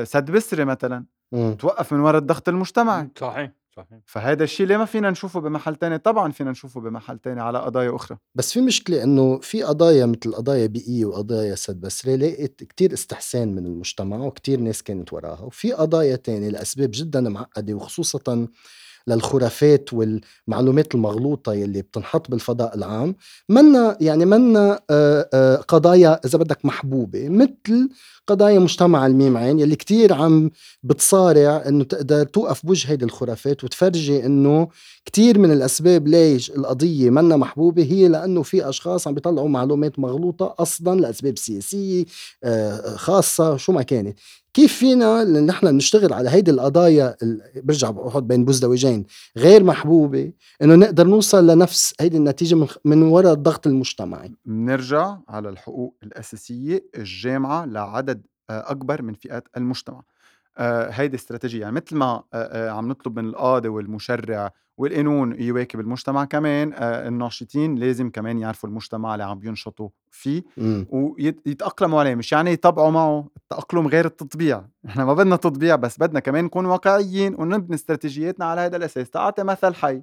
سد بسري مثلا مم. توقف من وراء الضغط المجتمعي. صحيح. صحيح. فهذا الشيء ليه ما فينا نشوفه بمحل تاني؟ طبعا فينا نشوفه بمحل تاني على قضايا أخرى. بس في مشكلة إنه في قضايا مثل قضايا بيئية وقضايا سد بسري لقيت كتير استحسان من المجتمع وكتير ناس كانت وراها. وفي قضايا تانية لأسباب جدا معقدة وخصوصا للخرافات والمعلومات المغلوطة يلي بتنحط بالفضاء العام منا يعني منا آه، آه، قضايا إذا بدك محبوبة مثل قضايا مجتمع الميم عين يلي كتير عم بتصارع إنه تقدر توقف بوجه هيدي الخرافات وتفرجي إنه كتير من الأسباب ليش القضية منا محبوبة هي لأنه في أشخاص عم بيطلعوا معلومات مغلوطة أصلا لأسباب سياسية آه، خاصة شو ما كانت. كيف فينا نحن نشتغل على هيدي القضايا ال- برجع بحط بين بوزدوجين غير محبوبة إنه نقدر نوصل لنفس هيدي النتيجة من, من وراء الضغط المجتمعي. بنرجع على الحقوق الأساسية الجامعة لعدد آه، أكبر من فئات المجتمع. آه، هيدي استراتيجية. يعني مثل ما آه، عم نطلب من القاضي والمشرع والقانون يواكب المجتمع كمان آه، الناشطين لازم كمان يعرفوا المجتمع اللي عم بينشطوا فيه مم. ويتأقلموا عليه مش يعني يطبعوا معه. التأقلم غير التطبيع. إحنا ما بدنا تطبيع بس بدنا كمان نكون واقعيين ونبني استراتيجياتنا على هذا الأساس. تعطي مثل حي.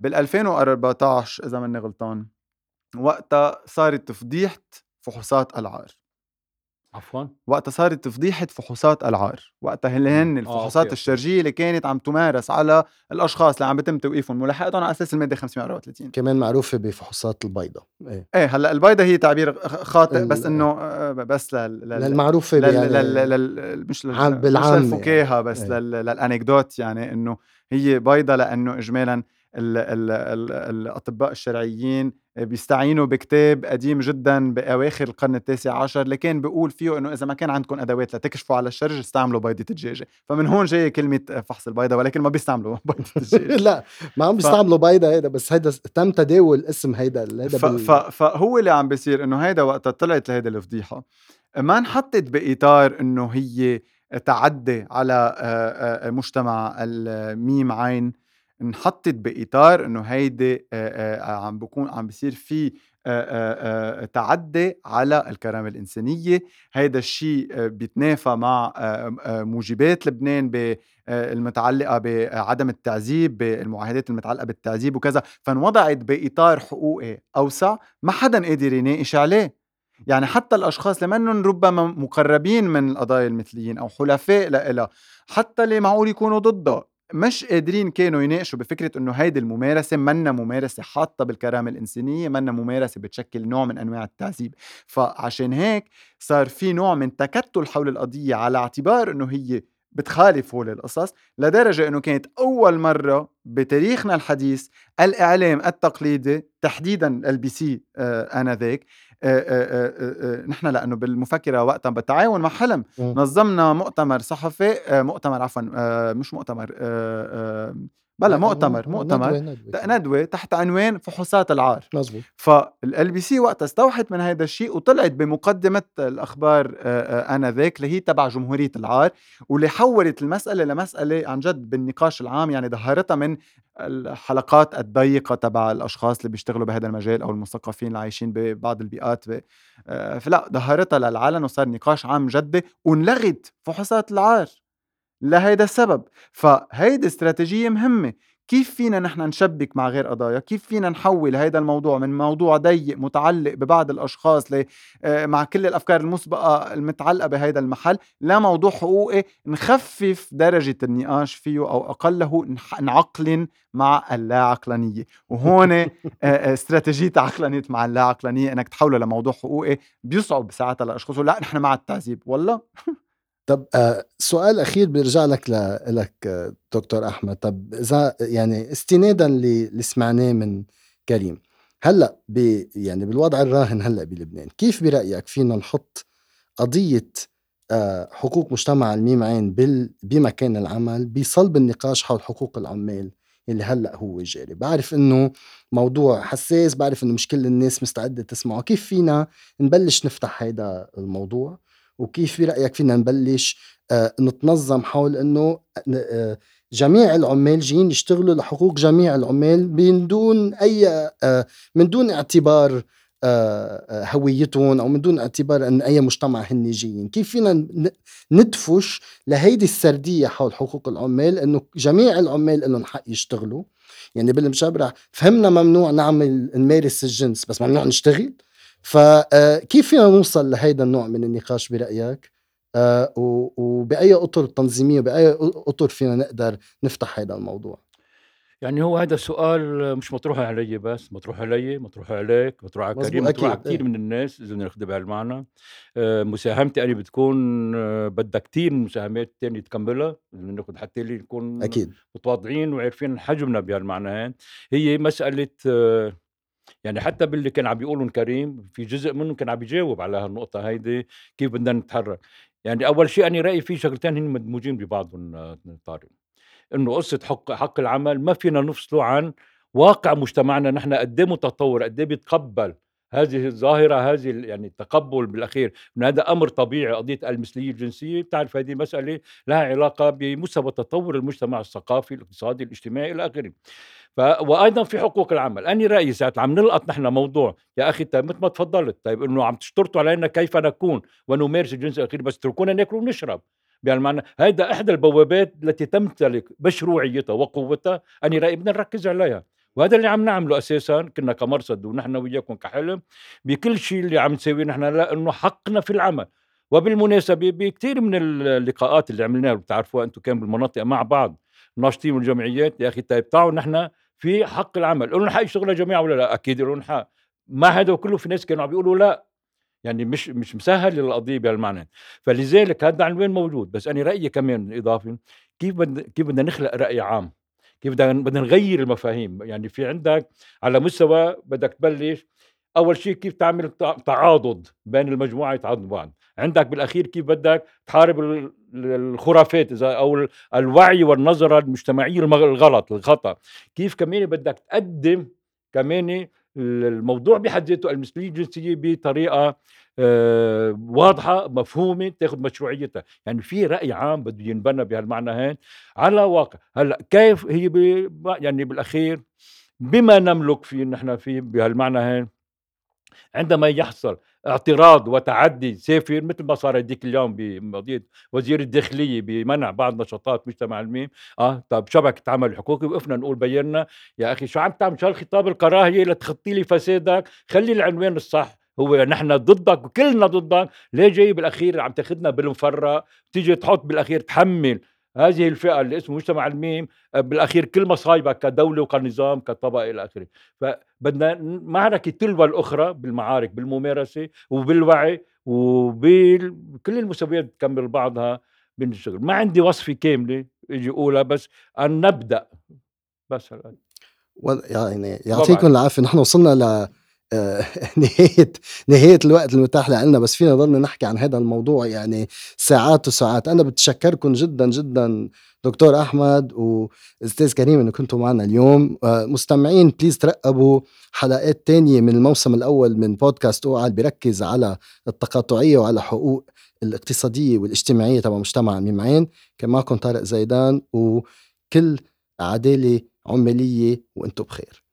بال 2014 إذا ماني غلطان وقتها صارت فضيحة فحوصات العار. عفوا وقتها صارت فضيحة فحوصات العار وقتها اللي هن. آه، الفحوصات. الشرجية اللي كانت عم تمارس على الأشخاص اللي عم بيتم توقيفهم ملاحقتهم على أساس المادة 534 كمان معروفة بفحوصات البيضة إيه إيه هلأ البيضة هي تعبير خاطئ بس إنه آه، بس لل لل المعروفه لل يعني لل لل مش لل مش بالعامة للفكاهة بس إيه. لل للأنكدوت يعني إنه هي بيضة لأنه اجمالا ال ال ال الأطباء الشرعيين بيستعينوا بكتاب قديم جدا بأواخر القرن التاسع عشر اللي كان بيقول فيه إنه إذا ما كان عندكم أدوات لتكشفوا على الشرج استعملوا بيضة الدجاجة. فمن هون جاية كلمة فحص البيضة ولكن ما بيستعملوا بيضة الدجاجة. لا ما عم بيستعملوا بيضة هيدا بس هيدا تم تداول اسم هيدا هيدا ف... بال... ف... فهو اللي عم بيصير إنه هيدا وقتها طلعت لهيدا الفضيحة. ما انحطت بإطار إنه هي تعدي على مجتمع الميم عين. انحطت بإطار إنه هيدي عم بكون عم بيصير في تعدي على الكرامة الإنسانية. هيدا الشيء بيتنافى مع موجبات لبنان ب المتعلقة بعدم التعذيب بالمعاهدات المتعلقة بالتعذيب وكذا. فانوضعت بإطار حقوقي أوسع ما حدا قادر يناقش عليه. يعني حتى الأشخاص اللي منهم ربما مقربين من القضايا المثليين أو حلفاء لها حتى اللي معقول يكونوا ضدها مش قادرين كانوا يناقشوا بفكرة إنه هيدي الممارسة منا ممارسة حاطة بالكرامة الإنسانية منا ممارسة بتشكل نوع من أنواع التعذيب. فعشان هيك صار في نوع من تكتل حول القضية على اعتبار إنه هي بتخالف هول القصص لدرجة إنه كانت أول مرة بتاريخنا الحديث الإعلام التقليدي تحديدا ال LBC آه آنذاك نحن لأنه بالمفكرة وقتها بالتعاون مع حلم. نظمنا مؤتمر صحفي آه مؤتمر عفوا آه مش مؤتمر آه آه بلا مؤتمر مؤتمر. ندوة ندوة ندوة تحت عنوان فحوصات العار. مزبوط فال بي سي وقتها استوحت من هذا الشيء وطلعت بمقدمة الأخبار آه، آه، آنذاك اللي هي تبع جمهورية العار واللي حولت المسألة لمسألة عن جد بالنقاش العام يعني ظهرتها من الحلقات الضيقة تبع الأشخاص اللي بيشتغلوا بهذا المجال أو المثقفين اللي عايشين ببعض البيئات. ب- آه، فلا ظهرتها للعلن وصار نقاش عام جدي ونلغت فحوصات العار. لهيدا السبب. فهيدي استراتيجية مهمة. كيف فينا نحن نشبك مع غير قضايا؟ كيف فينا نحول هيدا الموضوع من موضوع ضيق متعلق ببعض الأشخاص ل- آه، مع كل الأفكار المسبقة المتعلقة بهيدا المحل لموضوع حقوقي؟ نخفف درجة النقاش فيه أو أقله نعقلن مع اللا عقلانية وهون آه، آه، استراتيجية عقلانية مع اللا عقلانية إنك تحوله لموضوع حقوقي بيصعب ساعتها للأشخاص لا نحن مع التعذيب. والله. طب آه سؤال أخير بيرجع لك لك آه، دكتور أحمد. طب إذا يعني استنادا اللي سمعناه من كريم. هلأ ب يعني بالوضع الراهن هلأ بلبنان كيف برأيك فينا نحط قضية آه حقوق مجتمع الميم عين بمكان العمل بصلب النقاش حول حقوق العمال اللي هلأ هو جاري؟ بعرف إنه موضوع حساس بعرف إنه مش كل الناس مستعدة تسمعه. كيف فينا نبلش نفتح هيدا الموضوع؟ وكيف برايك فينا نبلش آه، نتنظم حول إنه آه، جميع العمال جايين يشتغلوا لحقوق جميع العمال من دون أي آه، من دون اعتبار هويتهم أو من دون اعتبار إن أي مجتمع هن جايين. كيف فينا ندفش لهيدي السردية حول حقوق العمال إنه جميع العمال لهم حق يشتغلوا؟ يعني بالمشابرة فهمنا ممنوع نعمل نمارس الجنس بس ممنوع نشتغل؟ فكيف فينا نوصل لهيدا النوع من النقاش برأيك؟ آه، و- وبأي أطر تنظيمية بأي أطر فينا نقدر نفتح هيدا الموضوع؟ يعني هو هذا السؤال مش مطروح علي بس مطروح علي مطروح عليك مطروح على كريم مطروح على كثير إيه. من الناس إذا بدنا ناخذ بهالمعنى. آه، مساهمتي أنا بتكون آه، بدها كثير من مساهمات تانية تكملها إذا بدنا ناخذ حتى اللي نكون أكيد. متواضعين وعارفين حجمنا بهالمعنى هي مسألة آه، يعني حتى باللي كان عم بيقولهم كريم في جزء منهم كان عم بيجاوب على هالنقطة هيدي كيف بدنا نتحرك. يعني أول شيء أنا رأيي في شغلتين هن مدموجين ببعضهم آه، طارق. إنه قصة حق حق العمل ما فينا نفصله عن واقع مجتمعنا. نحن قد إيه متطور قد إيه بيتقبل هذه الظاهرة هذه يعني التقبل بالأخير. انه هذا أمر طبيعي قضية المثلية الجنسية. بتعرف هذه مسألة لها علاقة بمستوى تطور المجتمع الثقافي الاقتصادي الاجتماعي إلى آخره. ف... وأيضا في حقوق العمل. أنا رأيي ساعة عم نلقط نحن موضوع يا أخي طيب مثل ما تفضلت طيب إنه عم تشترطوا علينا كيف نكون؟ ونمارس الجنس الأخير بس اتركونا ناكل ونشرب. بهالمعنى هيدا إحدى البوابات التي تمتلك مشروعيتها وقوتها أنا رأيي بدنا نركز عليها. وهذا اللي عم نعمله أساسا كنا كمرصد ونحن وياكم كحلم بكل شيء اللي عم نسويه نحن لأنه حقنا في العمل. وبالمناسبة بكثير من اللقاءات اللي عملناها بتعرفوها أنتم كان بالمناطق مع بعض ناشطين والجمعيات يا أخي طيب تعالوا نحن في حق العمل. لهم حق يشتغلوا جماعة ولا لا؟ أكيد لهم حق. ما هذا كله في ناس كانوا عم بيقولوا لا. يعني مش مش مسهل القضية بهالمعنى. فلذلك هذا عنوان موجود؟ بس أنا رأيي كمان إضافي كيف بدنا كيف بدنا نخلق رأي عام؟ كيف بدنا نغير المفاهيم. يعني في عندك على مستوى بدك تبلش أول شيء كيف تعمل تع- تعاضد بين المجموعة يتعاضدوا بعض. عندك بالأخير كيف بدك تحارب ال- ال- الخرافات إذا أو ال- الوعي والنظرة المجتمعية الغلط الخطأ. كيف كمان بدك تقدم كمان الموضوع بحد ذاته المثليه الجنسية بطريقة واضحة مفهومة تاخذ مشروعيتها. يعني في رأي عام بده ينبنى بهالمعنى هين على واقع هلأ كيف هي يعني بالأخير بما نملك فيه نحن فيه بهالمعنى هين عندما يحصل اعتراض وتعدي سافر مثل ما صار هديك اليوم بقضيه وزير الداخلية بمنع بعض نشاطات مجتمع الميم. آه طب شبكه عمل حقوقي؟ وقفنا نقول بينا يا أخي شو عم تعمل؟ شو هالخطاب الكراهية لتخطي لي فسادك؟ خلي العنوان الصح. هو نحن ضدك وكلنا ضدك. ليه جاي بالاخير عم تاخذنا بالمفرق تيجي تحط بالأخير تحمل. هذه الفئة اللي اسمه مجتمع الميم آه، بالأخير كل مصايبك كدولة وكنظام كطبقة إلى آخره. فبدنا معركه تلو الأخرى بالمعارك بالممارسة وبالوعي وبكل المسويات بتكمل بعضها بالشغل. ما عندي وصفة كاملة إجي أقولها بس أن نبدأ. بس هلا. و- يعني يعطيكم العافية. نحن وصلنا ل آه، نهاية نهاية الوقت المتاح لنا بس فينا ضلنا نحكي عن هذا الموضوع يعني ساعات وساعات. أنا بتشكركم جدا جدا دكتور أحمد وأستاذ كريم إنه كنتوا معنا اليوم. آه، مستمعين بليز ترقبوا حلقات تانية من الموسم الأول من بودكاست اللي بيركز على التقاطعية وعلى حقوق الاقتصادية والاجتماعية تبع مجتمع الميمعين كان معكم طارق زيدان وكل عدالة عمالية وأنتم بخير.